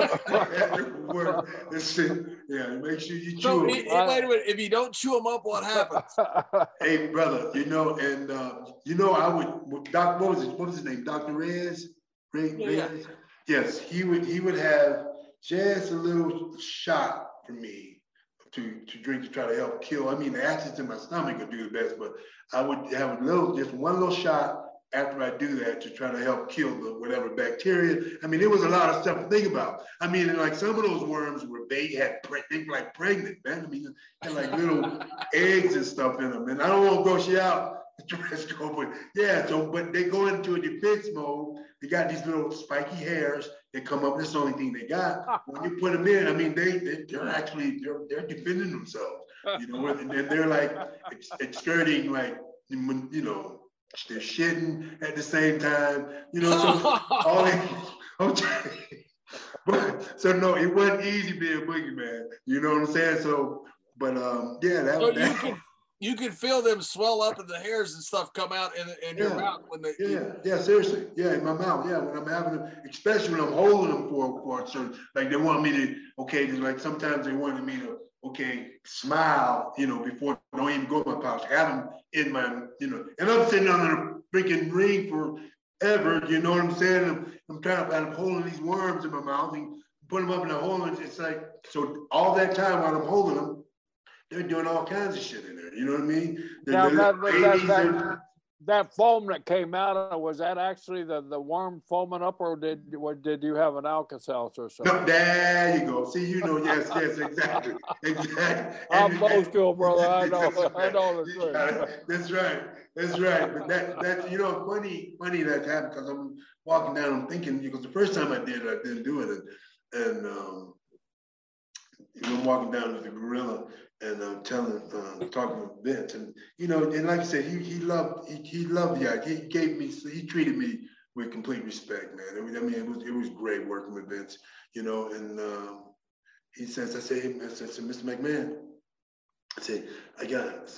the word. That's it. Yeah, make sure you chew i- them. i- wait a minute. If you don't chew them up, what happens? Hey, brother, you know, and uh, you know, I would Doc. What was his, what was his name? Doctor Reyes. Ray, Yeah, yeah. Yes, he would. He would have just a little shot for me to to drink to try to help kill. I mean, the acids in my stomach would do the best, but I would have a little, just one little shot after I do that to try to help kill the whatever bacteria. I mean, there was a lot of stuff to think about. I mean, like some of those worms were they had pre- they were like pregnant, man. I mean, had like little eggs and stuff in them. And I don't want to gross you out, but yeah, so but they go into a defense mode. They got these little spiky hairs that come up. That's the only thing they got. When you put them in, I mean, they, they they're actually they're they're defending themselves. You know, and they're like ex- like you know they're shitting at the same time. You know, so all they, I'm but so no, it wasn't easy being a boogeyman. You know what I'm saying? So, but um, yeah, that So you that. You can feel them swell up and the hairs and stuff come out in, in your mouth when they Yeah, yeah, seriously. Yeah, in my mouth. Yeah, when I'm having them, especially when I'm holding them for for a certain, like they want me to, okay, just like sometimes they wanted me to, okay, smile, you know, before don't even go in my pouch. Have them in my, you know, and I'm sitting under the freaking ring forever. You know what I'm saying? I'm, I'm trying to, I'm holding these worms in my mouth and put them up in the hole, and it's like so all that time while I'm holding them, they're doing all kinds of shit in there. You know what I mean? They're- Now, they're that, that, that, that foam that came out, of was that actually the, the worm foaming up or did, what, did you have an Alka-Seltzer or No, something? there you go. See, you know, yes, yes, exactly, exactly. I'm And- boastful, brother. I know, That's I know the truth. That's right. That's right. But that that's you know funny funny that happened because I'm walking down. I'm thinking because the first time I did it, I didn't do it, and, and um, I'm walking down with the gorilla and I'm telling, uh, talking with Vince, and you know, and like I said, he he loved he, he loved the idea. He gave me he treated me with complete respect, man. I mean, I mean, it was it was great working with Vince, you know, and um, he says, I say, hey, I said, Mr. McMahon, I said, I got,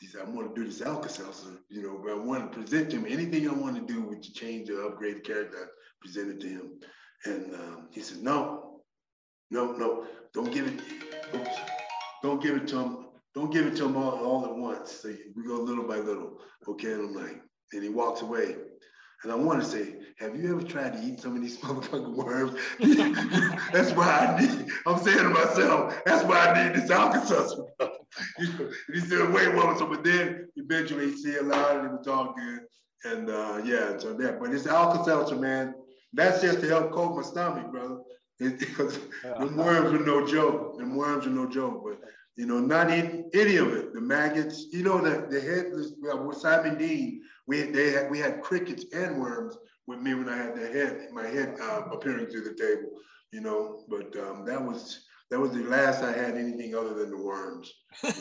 he said, I want to do this Alka-Seltzer, you know, but I want to present to him anything I want to do with the change or upgrade the character, I presented to him. And um, he said, no, no, no, don't give it, don't, don't give it to him, don't give it to him all, all at once. So we go little by little, okay? And I'm like, and he walks away. And I want to say, have you ever tried to eat some of these motherfucking worms? that's why I need, I'm saying to myself, that's why I need this Alka-Seltzer. You know, and he said, wait, what? So, but then eventually he said aloud and it was all good. And uh, yeah, so that, but it's Alka-Seltzer, man. That's just to help coat my stomach, brother. Because the worms are no joke. The worms are no joke. But you know, not in any of it. The maggots, you know, the the headless well, with Simon Dean, we had, they had we had crickets and worms with me when I had the head, my head uh, appearing through the table. You know, but um, that was that was the last I had anything other than the worms.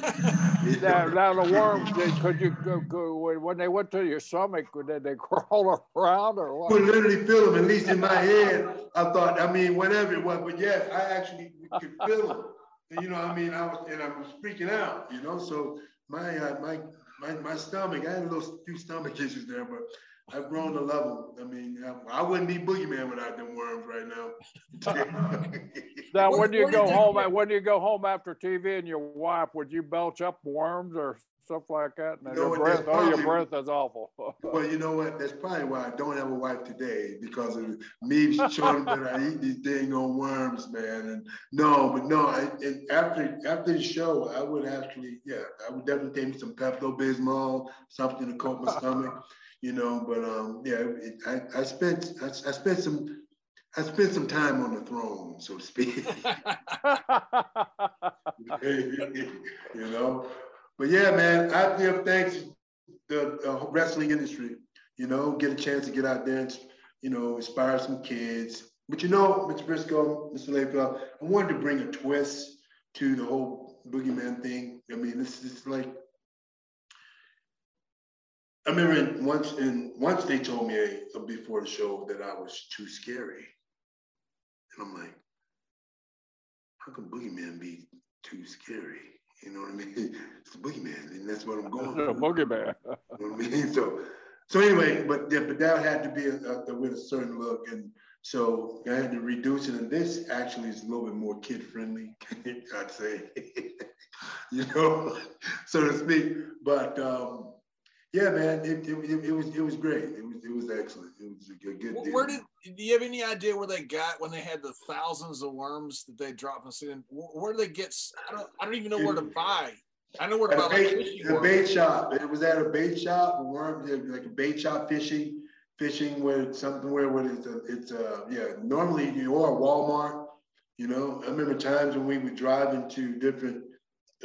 Now, now the worms, did, could you go, go, when- they went to your stomach, did they crawl around or I could literally feel them, at least in my head. I thought, I mean, whatever it was, but yes, I actually could feel them. You know, I mean, I was, and I was freaking out, you know, so my, uh, my, my, my stomach, I had a little few stomach issues there, but I've grown to love them. I mean, I, I wouldn't be boogeyman without them worms right now. Now, when you go home, when you go home after TV and your wife, would you belch up worms or stuff like that? And You know your what, breath, oh, your breath is awful. Well, you know what? That's probably why I don't have a wife today because of me showing that I eat these dang old worms, man. And no, but no, I, and after after the show, I would actually, yeah, I would definitely take me some Pepto Bismol, something to coat my stomach, you know. But um, yeah, it, I I spent I, I spent some. I spent some time on the throne, so to speak. you know, but yeah, man, I give thanks to the uh, wrestling industry. You know, get a chance to get out there and you know inspire some kids. But you know, Mr. Brisco, Mr. Layfield, I wanted to bring a twist to the whole boogeyman thing. I mean, this is like I remember once and once they told me before the show that I was too scary. And I'm like, how can boogeyman be too scary? You know what I mean? It's the boogeyman, and that's what I'm going. The boogeyman. you know what I mean? So, so anyway, but yeah, but that had to be a, a, with a certain look, and so I had to reduce it. And this actually is a little bit more kid friendly, I'd say, you know, so to speak. But um, yeah, man, it, it, it, was it was great. It was it was excellent. It was a good, good Where did do you have any idea where they got when they had the thousands of worms that they dropped in the? Where do they get? I don't I don't even know where to buy. I know where to buy bait, like, a bait shop. It was at a bait shop. Worm like a bait shop fishing, fishing where something where where it's a, it's a yeah. Normally you are Walmart. You know, I remember times when we would drive into different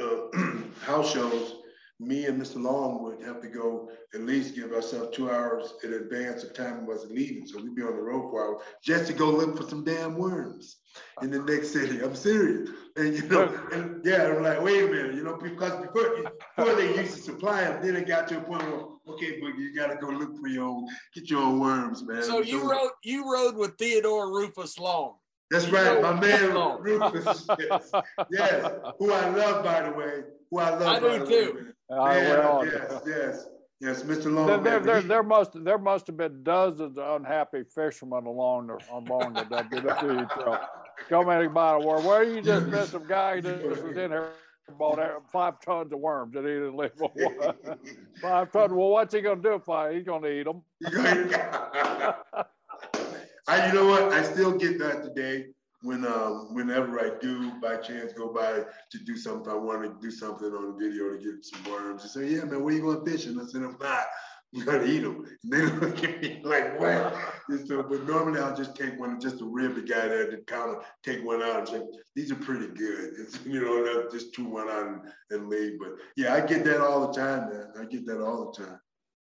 uh, house shows me and Mr. Long would have to go at least give ourselves two hours in advance of time we wasn't leaving. So we'd be on the road for hours just to go look for some damn worms in the next city. I'm serious. And you know, and yeah, I'm like, wait a minute, you know, because before, before they used to supply them, then it got to a point where, okay, but you gotta go look for your own, get your own worms, man. So you rode you rode with Theodore Rufus Long. That's right, my man Rufus. Yes, yes, who I love, by the way. Who I love. I do too. Uh, yes, yes, yes, Mr. Long. There, there, there, must there must have been dozens of unhappy fishermen along the along the WWE trail. Coming by the word, where you just met some guy that was in here bought five tons of worms and he didn't leave five tons. Well, what's he gonna do if I? He's gonna eat them. I, you know what? I still get that today when um, whenever I do by chance go by to do something, I want to do something on video to get some worms. They say, "Yeah, man, where you going fishing?" I said, "I'm not. You gotta eat them." And they look at me like, "What?" And so, but normally I'll just take one, just to rib the guy there to kind of take one out and say, "These are pretty good." You know, just chew one out and, and leave. But yeah, I get that all the time, man. I get that all the time.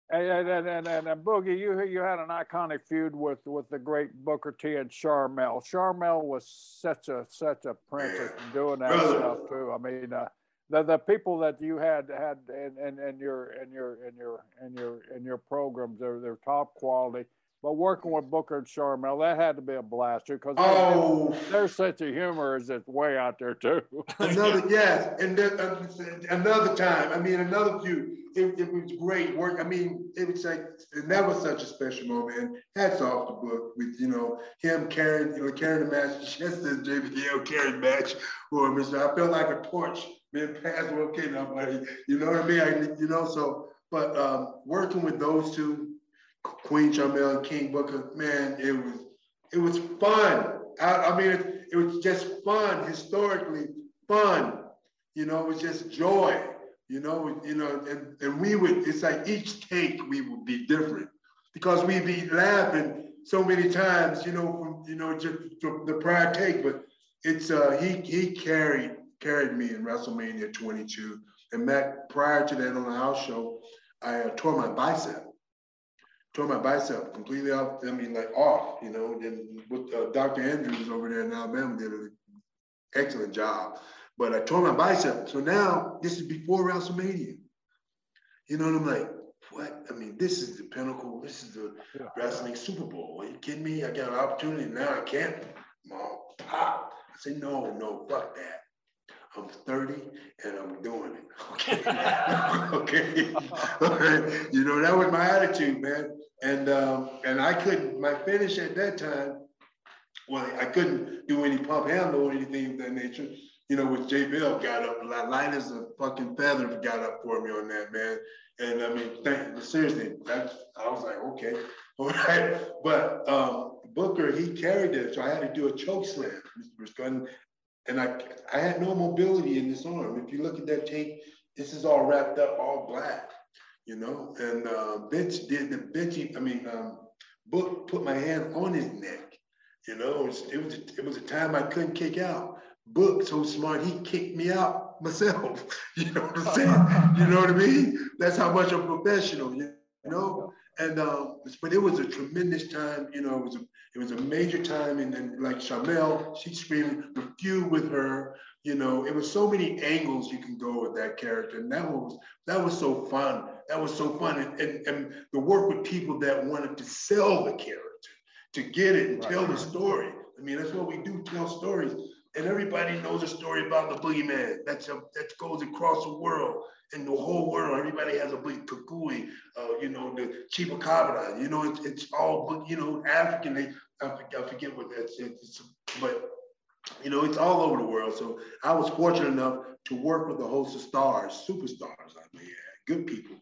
And, and, and, and, Boogie, you you had an iconic feud with with the great Booker T and Sharmell. Sharmell was such a such a princess doing that stuff too. I mean, uh, the the people that you had had in, in, in your in your in your in your in your programs, they're they're top quality. But working with Booker and Sharmell, that had to be a blast too, because oh. their sense of humor is just way out there too. another yes, and then, uh, another time. I mean, another few. It, it, was great work. I mean, it was like that was such a special moment. And hats off the book with you know him carrying you know carrying the match just as JBL carried match or Mr. I felt like a torch being passed. Okay, now, buddy. You know what I mean? I, you know, so but um, working with those two Queen Sharmell and King Booker, man, it was it was fun. I, I mean, it, it, was just fun, historically fun. You know, it was just joy. You know, you know, and, and we would. It's like each take we would be different because we'd be laughing so many times. You know, from you know just the prior take, but it's uh he he carried carried me in WrestleMania 22. And Matt, prior to that on the house show, I uh, tore my bicep tore my bicep completely off. I mean, like off, you know. And with uh, Dr. Andrews over there in Alabama did an excellent job. But I tore my bicep. So now this is before WrestleMania. You know, what I'm like, what? I mean, this is the pinnacle. This is the yeah. wrestling Super Bowl. Are you kidding me? I got an opportunity now. I can't. Mom, pop. I said, no, no, fuck that. I'm 30 and I'm doing it. Okay. okay. All right. You know, that was my attitude, man. And um, and I couldn't, my finish at that time, well, I couldn't do any pump handle or anything of that nature. You know, with JBL got up, light as a fucking feather got up for me on that, man. And I mean, thank, seriously, that's, I was like, okay, all right. But um, Booker, he carried it. So I had to do a choke slam, Mr. Brisco. And I, I had no mobility in this arm. If you look at that tape, this is all wrapped up, all black, you know. And uh, Bitch did the bitchy. I mean, um, Book put my hand on his neck, You know, it was, it was, it was a time I couldn't kick out. Book so smart, he kicked me out myself. You know what I'm saying? you know what I mean? That's how much I'm professional, you know? And um, but it was a tremendous time, you know, it was a it was a major time and then like Sharmell, she screaming the feud with her, you know, it was so many angles you can go with that character. And that was that was so fun. That was so fun. And, and, and the work with people that wanted to sell the character, to get it and right. tell the story. I mean, that's what we do, tell stories and everybody knows a story about the boogeyman. That's a, that goes across the world and the whole world. Everybody has a big kukui, uh, you know, the chupacabra. You know, it's, it's all, you know, African. I, forget, I forget what that's, it's, but you know, it's all over the world. So I was fortunate enough to work with a host of stars, superstars. I mean, good people.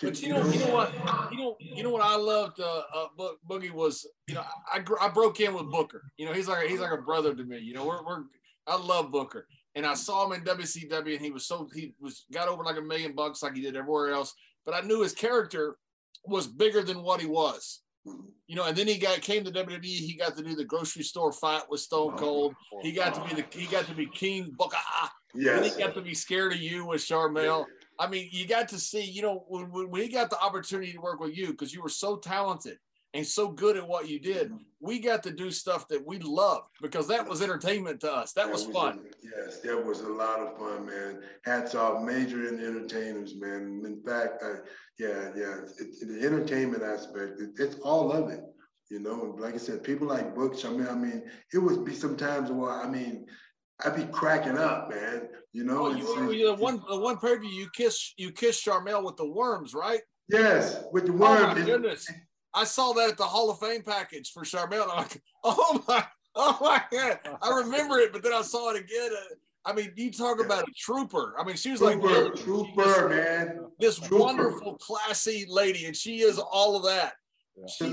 But you know, you know what, you know, you know what I loved. Uh, uh Boogie was, you know, I, I broke in with Booker. You know, he's like a, he's like a brother to me. You know, we're we're I love Booker. And I saw him in WCW and he was so he was got over like a million bucks like he did everywhere else. But I knew his character was bigger than what he was. You know, and then he got came to WWE. He got to do the grocery store fight with Stone oh, Cold. He got to be the he got to be King Booker. Yes. And he got to be scared of you with Sharmell. I mean, you got to see, you know, when, when he got the opportunity to work with you because you were so talented and so good at what you did, we got to do stuff that we loved because that was entertainment to us. That, that was, was, fun. yes, that was a lot of fun, man. Hats off, major in entertainers, man. In fact, I, yeah, yeah, it, it, the entertainment aspect, it, it's all of it. You know, like I said, people like books. I mean, I mean, it would be sometimes where I mean, I'd be cracking up, man. You know, oh, you, you, the one the one preview you kiss you kiss Sharmell with the worms, right? Yes, with the oh, worms. Oh my goodness. I saw that at the Hall of Fame package for Sharmell. I'm like, oh my, oh my God. I remember it, but then I saw it again. I mean, you talk about a trooper. I mean, she was trooper, like, trooper, man. This trooper. wonderful, classy lady, and she is all of that. Yeah. She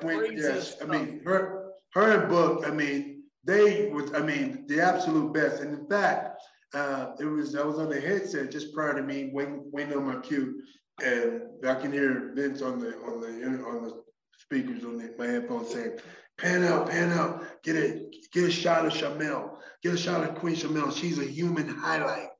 Queen, yes. Stuff. I mean, her, her Book, I mean, they was, I mean, the absolute best. And in fact, uh, it was I was on the headset just prior to me waiting, waiting on my cue, and I can hear Vince on the on the on the speakers on the, my headphones saying, "Pan out, pan out, get a get a shot of Sharmell, get a shot of Queen Sharmell. She's a human highlight."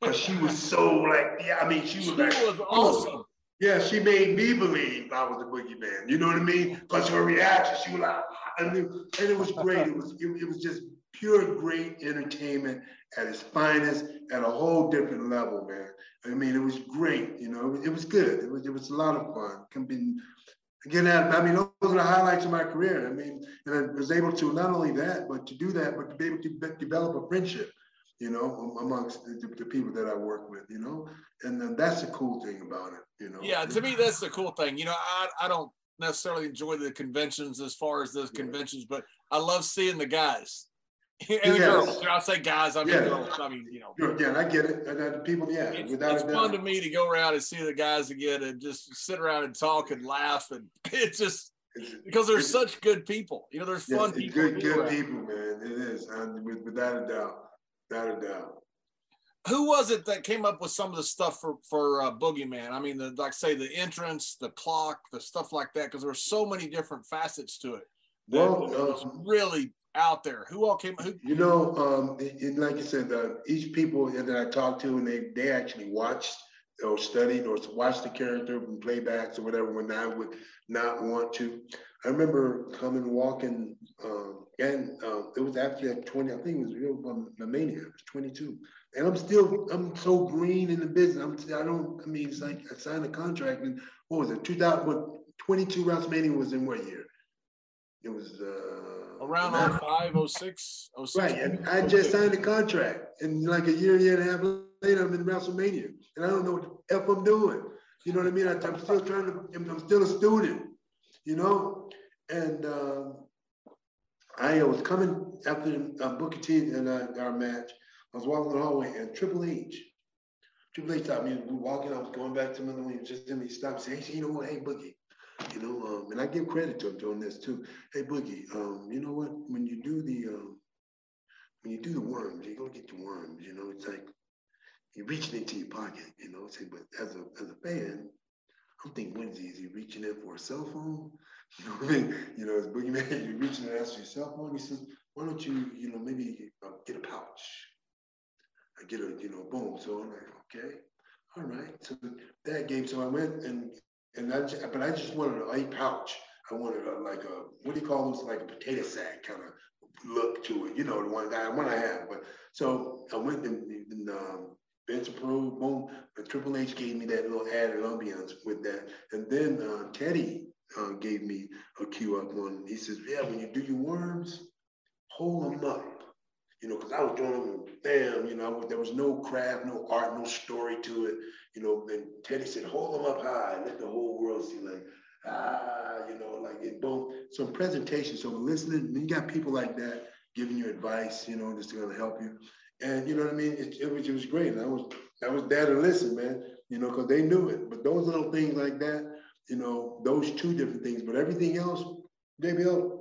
Because she was so like, yeah, I mean, she was she like, was awesome. Yeah, she made me believe I was a boogeyman. You know what I mean? Because her reaction, she was like, and it, and it was great. It was it, it was just pure great entertainment at its finest at a whole different level, man. I mean, it was great. You know, it was good. It was it was a lot of fun. Can be again. I mean, those are the highlights of my career. I mean, and I was able to not only that, but to do that, but to be able to develop a friendship. You know, amongst the, the people that I work with. You know, and then that's the cool thing about it. You know. Yeah, to me, that's the cool thing. You know, I I don't necessarily enjoy the conventions as far as those conventions, but I love seeing the guys and the girls. You know, I say guys, I mean yeah. girls. I mean, you know. Yeah, I get it. And the people, yeah. It's, it's fun to me to go around and see the guys again and just sit around and talk and laugh and it's just it's, because they're such good people. You know, they're fun people. Good, good people, man. It is, and without a doubt, without a doubt. Who was it that came up with some of the stuff for for uh, Boogeyman? I mean, the, like say the entrance, the clock, the stuff like that, because there were so many different facets to it. Well, was uh, really out there? Who all came? Who? You know, um, and like I said, uh, each people that I talked to, and they they actually watched or studied or watched the character from playbacks or whatever when I would not want to. I remember coming walking, um, and uh, it was after that 20, I think it was real um, mania, it was 22. And I'm still, I'm so green in the business. I'm, I don't, I mean, it's like I signed a contract and what was it, 2022 WrestleMania was in what year? It was, uh, around 05, 06, 06. Right. And I just signed a contract. And like a year, year and a half later, I'm in WrestleMania. And I don't know what the F I'm doing. You know what I mean? I, am still trying to, I'm still a student, you know? And um, I was coming after uh, Booker T and uh, our match. I was walking the hallway and Triple H, Triple H stopped me. We were walking. I was going back to my room. Just then he stopped. Say, hey, you know what? Hey, Boogie, you know, um, and I give credit to him doing this too. Hey, Boogie, um, you know what? When you do the um, when you do the worms, you're gonna get the worms. You know, it's like you're reaching into your pocket. You know, say, but as a as a fan, I'm thinking, when's he? Is he reaching in for a cell phone? You know what I mean? You know, as boogeyman, you're reaching in for your cell phone. He says, why don't you, you know, maybe uh, get a pouch? I get a, you know, boom. So I'm like, okay, all right. So that game, so I went and and I, but I just wanted a pouch. I wanted a, like a what do you call those? Like a potato sack kind of look to it. You know, the one that one I have. But so I went and, and um, Vince approved, boom. But Triple H gave me that little added ambiance with that. And then uh, Teddy uh, gave me a cue up one. He says, "Yeah, when you do your worms, hold them up." You know, because I was doing them, bam. You know, there was no craft, no art, no story to it. You know, then Teddy said, "Hold them up high, let the whole world see." Like, ah, you know, like it boom. Some presentation, so listening. You got people like that giving you advice. You know, just to help you. And you know what I mean? It, it was it was great. And I was I was there to listen, man. You know, because they knew it. But those little things like that, you know, those two different things. But everything else, JBL, oh,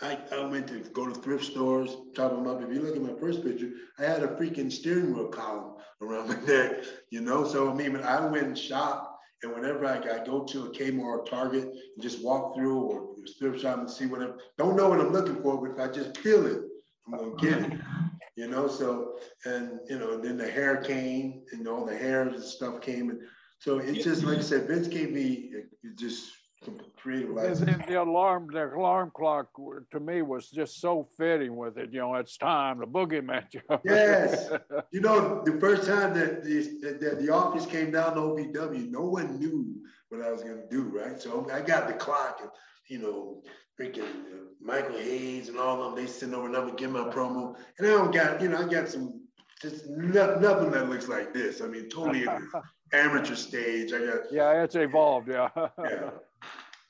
I, I went to go to thrift stores, chop them up. If you look at my first picture, I had a freaking steering wheel column around my neck, you know. So I mean, I went and shopped, and whenever I, I go to a Kmart or Target and just walk through or thrift shop and see whatever, don't know what I'm looking for, but if I just feel it, I'm gonna get it you know. So and you know, then the hair came, and all the hairs and stuff came, and so it's just like I said, Vince gave me just creative license. And the alarm, the alarm clock to me was just so fitting with it. You know, it's time, the boogeyman. yes, you know, the first time that the that the office came down to OVW, no one knew what I was going to do, right? So I got the clock, and you know, freaking uh, Michael Hayes and all of them, they send over another, give my promo. And I don't got, you know, I got some, just nothing, nothing that looks like this. I mean, totally amateur stage. I got. Yeah, it's evolved. Yeah. yeah.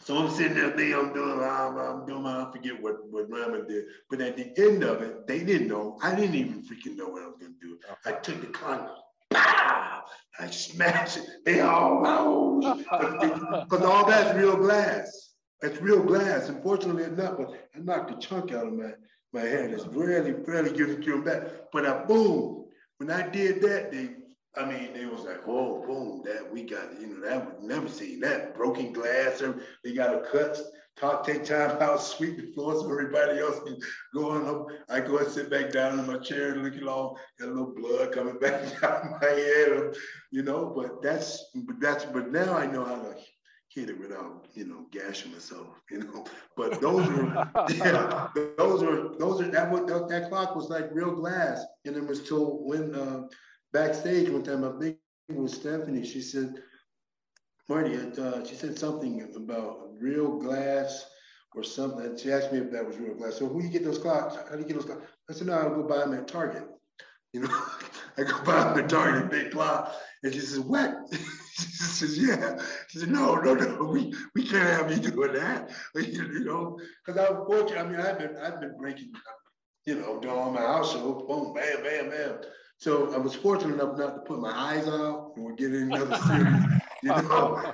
So I'm sitting there thinking I'm doing, I'm, I'm doing my, I forget what, what Rama did. But at the end of it, they didn't know. I didn't even freaking know what I was going to do. I took the clock, pow, I smashed it. They all, know, because all that's real glass. It's real glass. Unfortunately enough, but I knocked a chunk out of my, my hand. It's really, really getting to them back. But I boom. When I did that, they I mean, they was like, oh, boom, that we got, you know, that would never seen that. Broken glass, or they got a cut, talk, take time out, sweep the floor so everybody else can go on up. I go and sit back down in my chair and look along, got a little blood coming back out my head, you know, but that's, but that's, but now I know how to hit it without, you know, gashing myself, you know. But those were, yeah, those were, those are that. What that clock was like real glass, and it was till when uh, backstage one time, I think it was Stephanie. She said, Marty, uh, she said something about real glass or something. She asked me if that was real glass. So who you get those clocks? How do you get those clocks? I said, no, I'll go buy them at Target. You know, I go buy the Target, big clock. And she says, what? she says, yeah. She said, no, no, no, we, we can't have you doing that. You know, because I'm fortunate. I mean, I've been, I've been breaking, you know, doing all my house shows, boom, bam, bam, bam. So I was fortunate enough not to put my eyes out and we're getting another series, you know.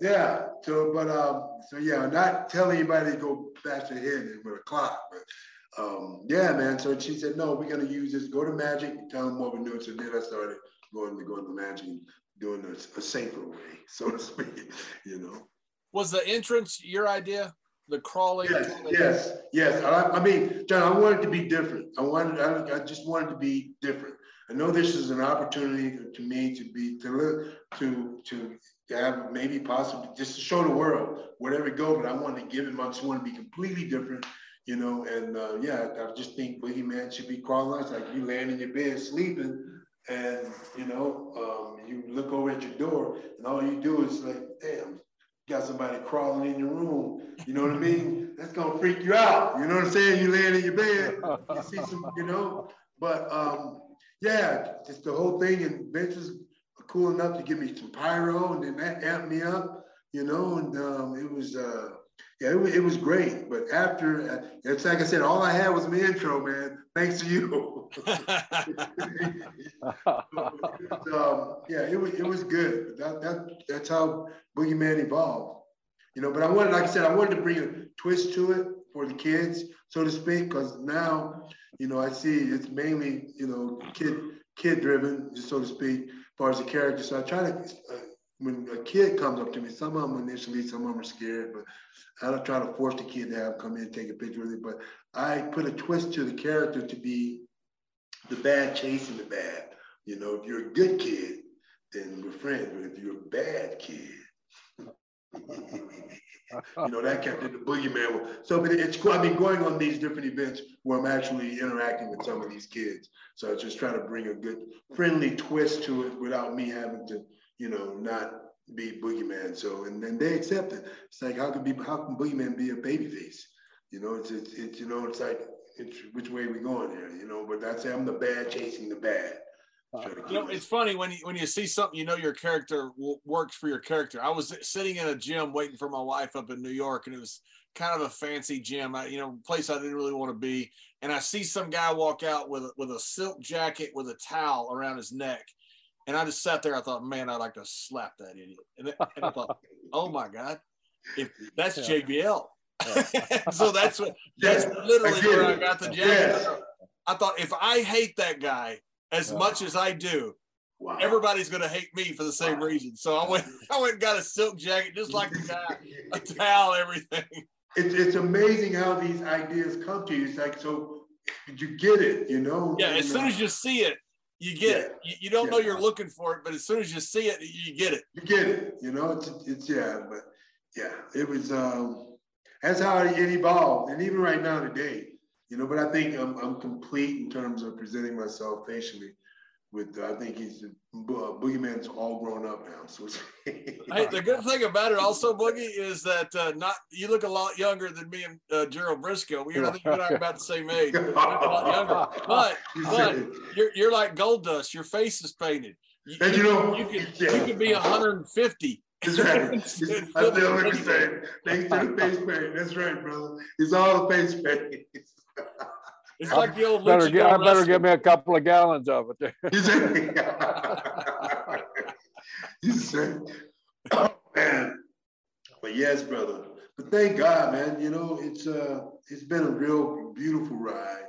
yeah. So, but um, so yeah, not telling anybody to go bash their head with a clock, but um, yeah, man. So she said, no, we're gonna use this. Go to Magic, tell them what we're doing. So then I started going to going to Magic and doing a, a safer way, so to speak. You know. Was the entrance your idea? The crawling. Yes, yes, yes. I, I, mean, John, I wanted to be different. I wanted, I, I just wanted to be different. I know this is an opportunity to me to be to look to to have maybe possibly just to show the world whatever it go, but I want to give it. I just want to be completely different, you know. And uh, yeah, I just think Boogeyman should be crawling like you laying in your bed sleeping, and you know, um, you look over at your door, and all you do is like, damn, got somebody crawling in your room. You know what I mean? That's gonna freak you out. You know what I'm saying? You laying in your bed, you see some, you know. But um, yeah, just the whole thing. And Vince was cool enough to give me some pyro, and then that amped me up. You know, and um, it was. Uh, yeah, it was, it was great. But after, uh, it's like I said, all I had was my intro, man. Thanks to you. um, yeah, it was it was good. That, that that's how Boogeyman evolved. You know, but I wanted, like I said, I wanted to bring a twist to it for the kids, so to speak, because now, you know, I see it's mainly, you know, kid kid driven, so to speak, as far as the character. So I try to uh, when a kid comes up to me, some of them initially, some of them are scared, but I don't try to force the kid to have come in and take a picture with it. But I put a twist to the character to be the bad chasing the bad. You know, if you're a good kid, then we're friends. But if you're a bad kid, you know, that kept in the boogeyman. So but it's. I've been going on these different events where I'm actually interacting with some of these kids. So I just try to bring a good friendly twist to it without me having to, you know, not be boogeyman. So and then they accept it. It's like how can be how can boogeyman be a baby face? You know, it's it's, it's you know, it's like it's which way we going here, you know, but that's I'm the bad chasing the bad. Uh, you know, it's funny when you when you see something, you know your character works for your character. I was sitting in a gym waiting for my wife up in New York, and it was kind of a fancy gym, I, you know, place I didn't really want to be. And I see some guy walk out with with a silk jacket with a towel around his neck, and I just sat there. I thought, man, I'd like to slap that idiot. And, then, and I thought, oh my god, if that's yeah. JBL. so that's what that's literally where I got the jacket. I thought if I hate that guy, as much as I do. Wow. Everybody's going to hate me for the same wow. reason. So I went, I went and got a silk jacket, just like the guy, a towel, everything. It's, it's amazing how these ideas come to you. It's like, so you get it, you know? Yeah, as soon as you see it, you get yeah. it. You, you don't yeah. know you're looking for it, but as soon as you see it, you get it. You get it, you know? It's, it's yeah, but yeah, it was, um, that's how it evolved. And even right now today, you know, but I think I'm, I'm complete in terms of presenting myself facially. With I think he's uh, Boogeyman's all grown up now. So hey, the good thing about it also, Boogie, is that uh, not you look a lot younger than me and uh, Gerald Brisco. You're, I think you and I are about the same age. A lot younger, but but you're you're like gold dust. Your face is painted. You, and you know you could yeah. you could be 150 that's right. I feel like you said. Thanks to the face paint. That's right, brother. It's all the face paint. It's like the old better get, I better give me a couple of gallons of it. you said, oh man. But yes, brother. But thank God, man. You know, it's uh it's been a real beautiful ride.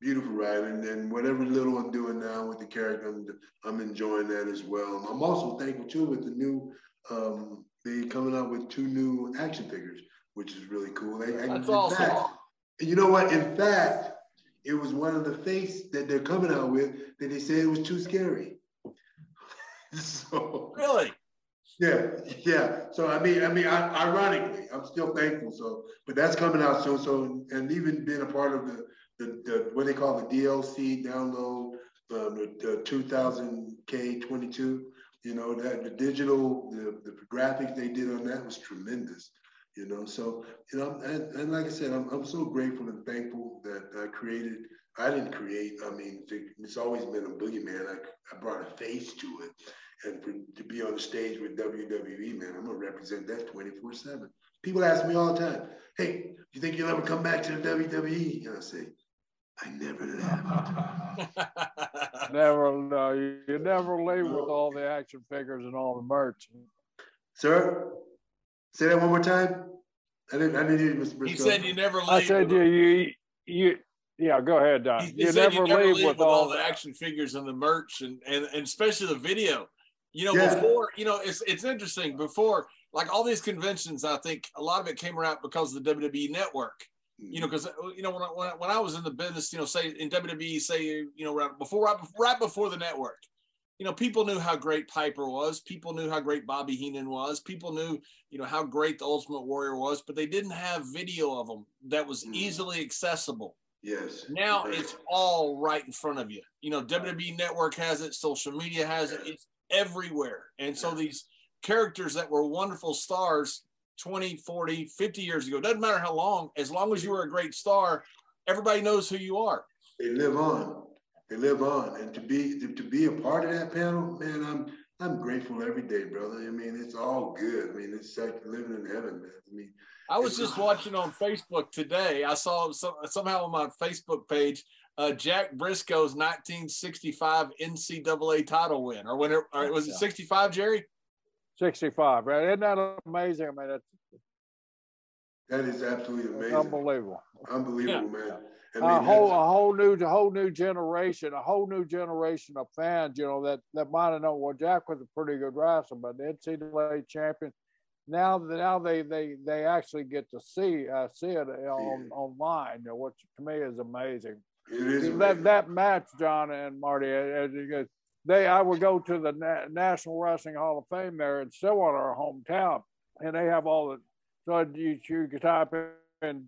Beautiful ride. And then whatever little I'm doing now with the character, I'm, I'm enjoying that as well. I'm also thankful too with the new um they coming out with two new action figures, which is really cool. They, That's awesome. Fact, you know what? In fact, it was one of the face that they're coming out with that they said it was too scary. so really, yeah, yeah. So I mean, I mean, I, ironically, I'm still thankful. So, but that's coming out soon. So, and even being a part of the the, the what they call the DLC download, the, the 2K22. You know that the digital, the the graphics they did on that was tremendous you know? So you know and, and like i said I'm, I'm so grateful and thankful that i created i didn't create i mean it's always been a boogeyman. I, I brought a face to it. And for, to be on the stage with wwe man i'm gonna represent that 24 7 people ask me all the time hey you think you'll ever come back to the wwe and i say I never left. never, no, you, you never leave with all the action figures and all the merch. Sir, Say that one more time. I didn't. I didn't hear you, Mr. Brisco. You said you never leave. I said you. You. You. Yeah, go ahead, Don. You, you, never, you never, leave, leave with, with, all the action figures and the merch and, and, and especially the video. You know, yeah. before, you know, it's it's interesting. Before, like all these conventions, I think a lot of it came around because of the WWE network. You know, because mm-hmm. you know when I, when I, when I was in the business, you know, say in WWE, say you know right before right, right before the network, you know, people knew how great Piper was. People knew how great Bobby Heenan was. People knew, you know, how great the Ultimate Warrior was, but they didn't have video of them that was mm. easily accessible. Yes. Now it's all right in front of you. You know, WWE Network has it, social media has it, it's everywhere. And so these characters that were wonderful stars 20, 40, 50 years ago, doesn't matter how long, as long as you were a great star, everybody knows who you are. They live on they live on. And to be to, to be a part of that panel, man, I'm I'm grateful every day, brother. I mean, it's all good. I mean, it's like living in heaven, man. I mean, I was just watching on Facebook today. I saw some, somehow on my Facebook page uh, Jack Brisco's 1965 NCAA title win, or when it, or was it 65, Jerry? 65, right? Isn't that amazing? I mean, That is absolutely amazing. unbelievable. Unbelievable, yeah. man. I mean, a whole a whole new a whole new generation, a whole new generation of fans, you know, that that might have known well Jack was a pretty good wrestler, but the NCAA champion. Now now they they they actually get to see uh, see it uh, on yeah. online, you know, which to me is amazing. It is that that match, John and Marty, as you guys, they I would go to the Na- National Wrestling Hall of Fame there in Stillwater, our hometown, and they have all the so you you could type in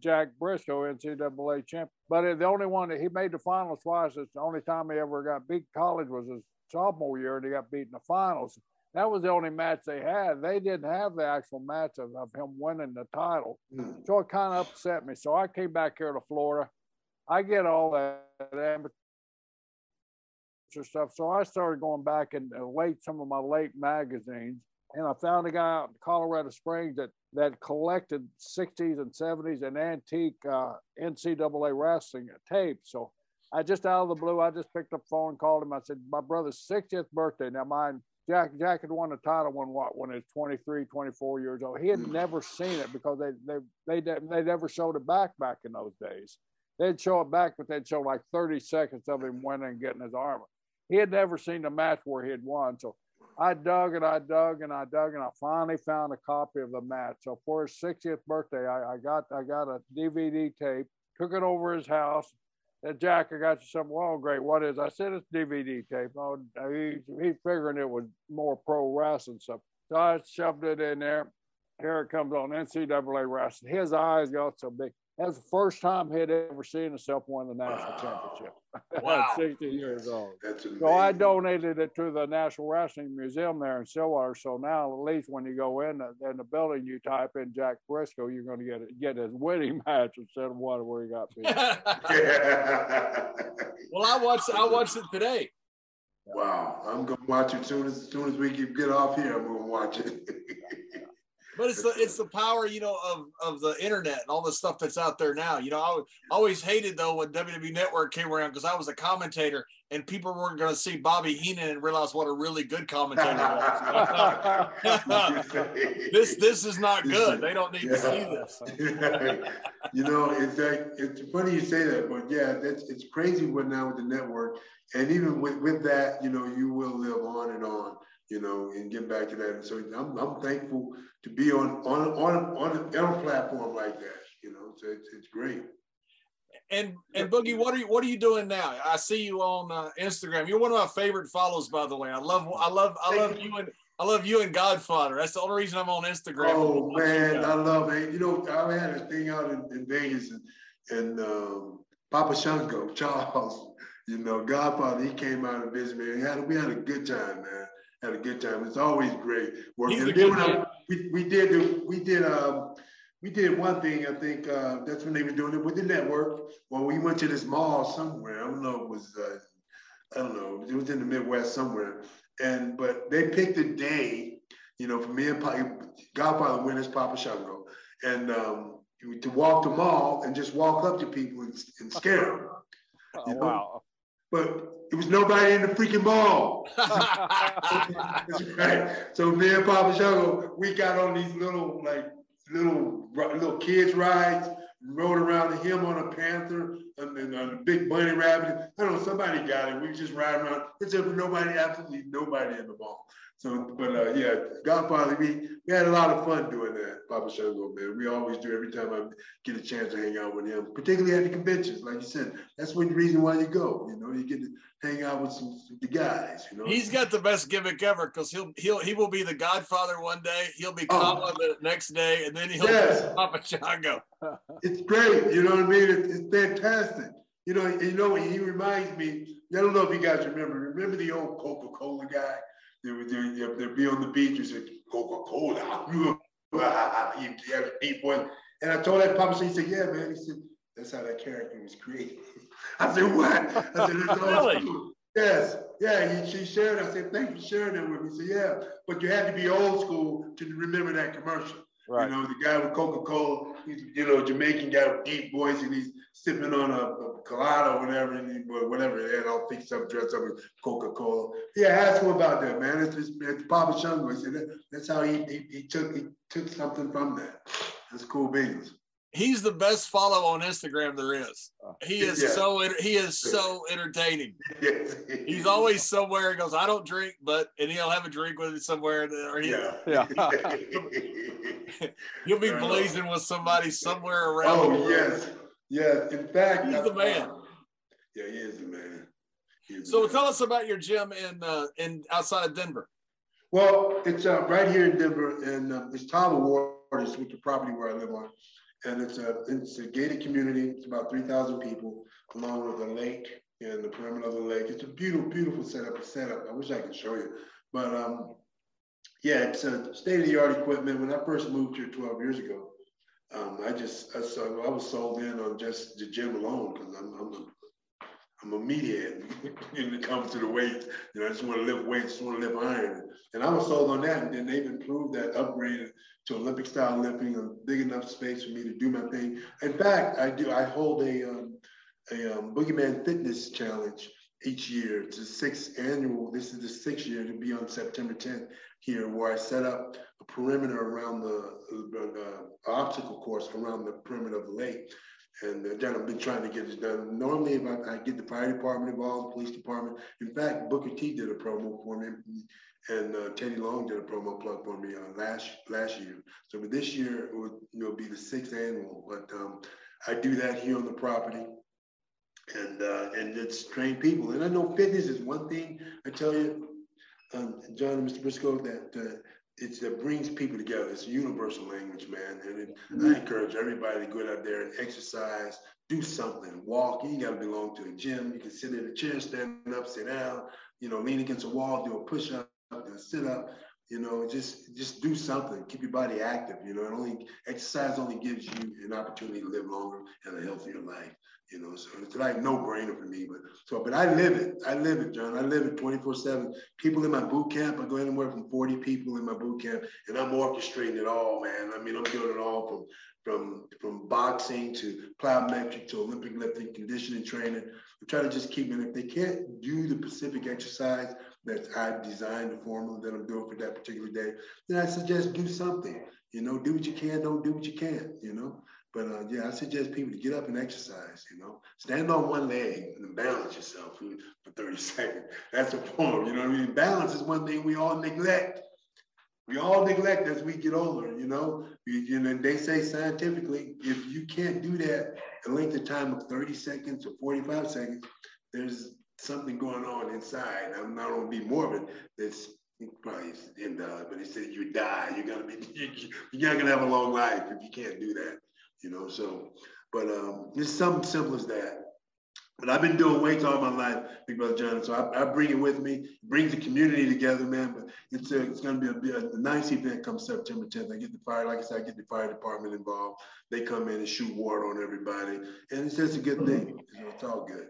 Jack Brisco, NCAA champ. But the only one that he made the finals twice. It's the only time he ever got beat. College was his sophomore year, and he got beat in the finals. That was the only match they had. They didn't have the actual match of, of him winning the title. Mm. So it kind of upset me. So I came back here to Florida. I get all that amateur stuff. So I started going back and uh, late some of my late magazines and I found a guy out in Colorado Springs that that collected 60s and 70s and antique uh, NCAA wrestling tapes. So I just out of the blue, I just picked up the phone, called him. I said, "My brother's 60th birthday. Now mine, Jack Jack had won the title when what when he was 23, 24 years old. He had never seen it because they they they they never showed it back back in those days. They'd show it back, but they'd show like 30 seconds of him winning and getting his armor. He had never seen the match where he had won. So I dug and I dug and I dug and I finally found a copy of the match. So for his 60th birthday, I, I got I got a DVD tape, took it over his house. Said, Jack, I got you something. Well, great. What is? I said it's DVD tape. Oh, he he figuring it was more pro wrestling stuff. So I shoved it in there. Here it comes on NCAA wrestling. His eyes got so big. That's the first time he'd ever seen himself win the national wow. championship. Wow. 60 years old. so I donated it to the National Wrestling Museum there in Stillwater. So now, at least when you go in the, in the building, you type in Jack Brisco, you're going to get get his winning match instead of what where he got beat. well, I watched I watched it today. Wow, I'm gonna watch it soon as, as soon as we get off here. I'm gonna watch it. But it's the it's the power you know of of the internet and all the stuff that's out there now. You know i always hated though when wwe network came around because i was a commentator and people weren't going to see bobby heenan and realize what a really good commentator was. This this is not good. they don't need yeah. to see this. You know it's like it's funny you say that but yeah that's it's crazy what now with the network and even with with that you know you will live on and on you know, and get back to that. And so I'm, I'm thankful to be on on on on a, on a platform like that. You know, so it's, it's great. And and Boogie, what are you what are you doing now? I see you on uh, Instagram. You're one of my favorite follows, by the way. I love I love I love you and I love you and Godfather. That's the only reason I'm on Instagram. Oh man, I love it. You know, I had a thing out in, in Vegas and and um, Papa Shango Charles. You know, Godfather. He came out and visited me. We had we had a good time, man had a good time. It's always great working. Then when I, we, we did we did um, we did one thing. I think uh, that's when they were doing it with the network. Well, we went to this mall somewhere. I don't know. It was uh, I don't know. It was in the Midwest somewhere. And but they picked a day. You know, for me and Papa, Godfather winners Papa Shango, and um, to walk the mall and just walk up to people and, and scare them. Oh, you know? Wow but there was nobody in the freaking mall. Right. So me and Papa Shango, we got on these little like little little kids rides, rode around him on a panther and, and a big bunny rabbit. I don't know, somebody got it. We just ride around. It's just nobody, absolutely nobody in the mall. So, but uh, yeah, Godfather, we, we had a lot of fun doing that, Papa Shango, man. We always do every time I get a chance to hang out with him, particularly at the conventions. Like you said, that's one reason why you go. You know, you get to hang out with some the guys. You know, he's got the best gimmick ever because he'll he'll he will be the Godfather one day, he'll be Kama oh. the next day, and then he'll yes. be Papa Shango. It's great. You know what I mean? It's, it's fantastic. You know, you know, he reminds me. I don't know if you guys remember. Remember the old Coca Cola guy? They would they, they'd be on the beach and say Coca Cola. you have a deep one. And I told that papa, he said, "Yeah, man." He said, "That's how that character was created." I said, "What?" I said, "That's all really? true." Yes, yeah. He, she shared. I said, "Thank you for sharing that with me." He said, "Yeah, but you had to be old school to remember that commercial." Right. You know, the guy with Coca Cola, he's you know Jamaican guy with deep voice, and he's sipping on a, a colada or whatever, and he, whatever. And I'll fix up, dress up with Coca Cola. Yeah, ask him about that, man. It's, it's, it's Papa Shango. He said that, that's how he, he, he took he took something from that. That's cool beans. He's the best follow on Instagram there is. He is yeah. so he is so entertaining. He's always somewhere. He goes, I don't drink, but and he'll have a drink with it somewhere, or he, yeah, yeah. he'll be blazing with somebody somewhere around. Oh yes, yes. In fact, he's the man. Yeah, he is the man. Is so the man. tell us about your gym in uh, in outside of Denver. Well, it's uh, right here in Denver, and uh, it's Tower Waters, which is the property where I live on and it's a it's a gated community. It's about three thousand people, along with a lake and the perimeter of the lake. It's a beautiful, beautiful setup. Setup. I wish I could show you, but um, yeah, it's a state of the art equipment. When I first moved here 12 years ago, um, I just I, so I was sold in on just the gym alone because I'm I'm a, I'm a meathead when it comes to the weight. You know, I just want to lift weights, just want to lift iron. And I was sold on that. And then they've improved that, upgraded to Olympic style lifting, a big enough space for me to do my thing. In fact, I do. I hold a um, a um, Boogeyman Fitness Challenge each year. It's a sixth annual. This is the sixth year to be on September 10th here, where I set up a perimeter around the, the, the obstacle course around the perimeter of the lake. And again, I've been trying to get this done. Normally, if I, I get the fire department involved, the police department. In fact, Booker T did a promo for me and uh, Teddy Long did a promo plug for me uh, last last year. So, but this year it will you know, be the sixth annual. But um, I do that here on the property, and uh, and it's trained people. And I know fitness is one thing. I tell you, um, John and Mr. Brisco, that uh, it that brings people together. It's a universal language, man. And it, mm-hmm. I encourage everybody to go out there and exercise, do something, walk. You got to belong to a gym. You can sit in a chair, stand up, sit down. You know, lean against a wall, do a push up sit up, you know, just just do something, keep your body active. You know, it only exercise only gives you an opportunity to live longer and a healthier life. You know, so it's like no brainer for me. But so, but I live it. I live it, John. I live it 24/7. People in my boot camp, I go anywhere from 40 people in my boot camp, and I'm orchestrating it all, man. I mean, I'm doing it all from from from boxing to plyometric to Olympic lifting, conditioning training. I'm trying to just keep it. If they can't do the Pacific exercise, that I've designed the formula that I'm doing for that particular day, then I suggest do something. You know, do what you can, don't do what you can't, you know. But uh, yeah, I suggest people to get up and exercise, you know. Stand on one leg and balance yourself for, for 30 seconds. That's a form, you know what I mean? Balance is one thing we all neglect. We all neglect as we get older, you know. You, you know, they say scientifically, if you can't do that a length of time of 30 seconds or 45 seconds, there's something going on inside. I'm not gonna be morbid. That's probably in the, but he said you die. You're gonna be, you're not gonna have a long life if you can't do that. You know, so, but um, it's something simple as that. But I've been doing weights all my life, Big Brother John. So I, I bring it with me. It brings the community together, man. But it's a, it's going to be a, a, nice event come September 10th. I get the fire, like I said, I get the fire department involved. They come in and shoot water on everybody, and it's just a good thing. You know, it's all good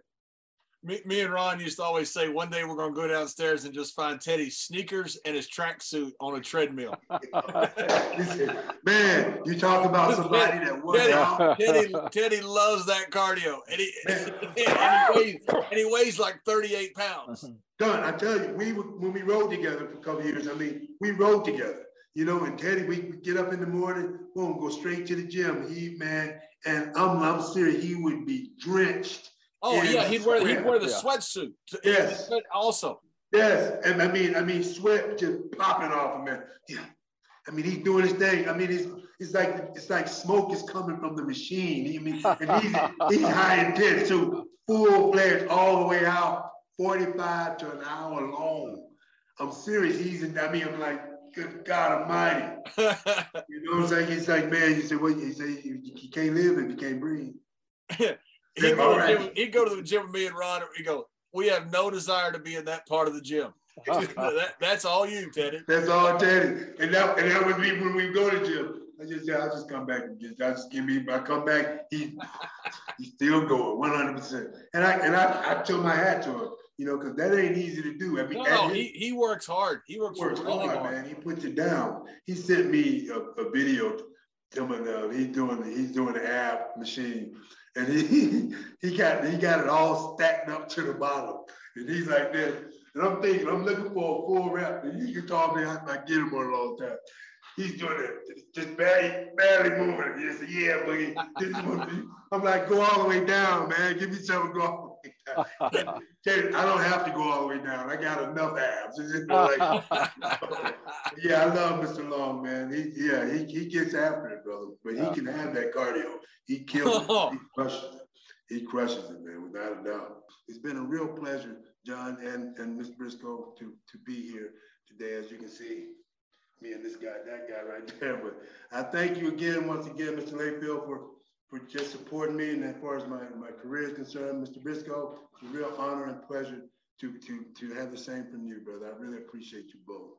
me, me and Ron used to always say one day we're going to go downstairs and just find Teddy's sneakers and his tracksuit on a treadmill. Man, you talk about somebody that works Teddy, out. Teddy, Teddy loves that cardio, and he, and he weighs and he weighs like thirty eight pounds. Done. I tell you, we when we rode together for a couple years. I mean, we rode together. You know, and Teddy, we get up in the morning, boom, go straight to the gym. He man, and I'm I'm serious. He would be drenched Oh yeah, he'd wear he'd wear the yeah. sweatsuit. Yes. Also. Yes, and I mean I mean sweat just popping off him, man. Yeah. I mean he's doing his thing. I mean it's it's like it's like smoke is coming from the machine. I mean and he's he's high intense too, full fledged all the way out, 45 to an hour long. I'm serious. He's in, I mean I'm like good God Almighty. you know what I'm saying? He's like, man, you say, well, you say you, you can't live if you can't breathe. He'd go, right. gym, he'd go to the gym with me and Ron. He go, we have no desire to be in that part of the gym. that, that's all you, Teddy. That's all, Teddy. And that and that would be when we go to the gym. I just yeah, I just come back and just I just give me I come back. He he's still going 100. percent And I and I I took my hat to him. You know, because that ain't easy to do. I mean, no, he, he works hard. He works, works really hard, hard, man. He puts it down. He sent me a, a video. Telling uh, he's doing he's doing the ab machine, and he he got he got it all stacked up to the bottom, and he's like this. And I'm thinking, I'm looking for a full rep, and you can call me, I might get him one of those times. he's doing it, just barely, barely moving. He said, yeah, Boogie, I'm like, go all the way down, man. Give me something go all I don't have to go all the way down. I got enough abs. Like, yeah, I love Mr. Long, man. He, yeah, he, he gets after it, brother. But he can have that cardio. He kills it. He crushes it. He crushes it, man, without a doubt. It's been a real pleasure, John and, and Ms. Brisco, to, to be here today. As you can see, me and this guy, that guy right there. But I thank you again, once again, Mr. Layfield, for, for just supporting me. And as far as my, my career is concerned, Mr. Brisco, it's a real honor and pleasure to, to, to have the same from you, brother. I really appreciate you both.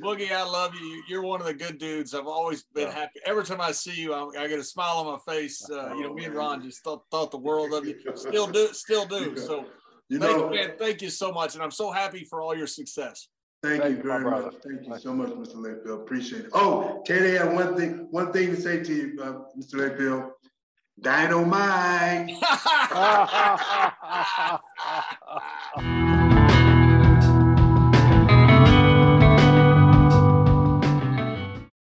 Boogie, I love you. You're one of the good dudes. I've always been yeah. happy. Every time I see you, I, I, get a smile on my face. Uh, you know, oh, me and Ron just thought, thought the world of you. Still do, still do. So, you thank, know, man, thank you so much, and I'm so happy for all your success. Thank, thank you very much. Thank you so much, Mr. Layfield. Appreciate it. Oh, Katie, I have one thing, one thing to say to you, uh, Mr. Layfield. Dynamite.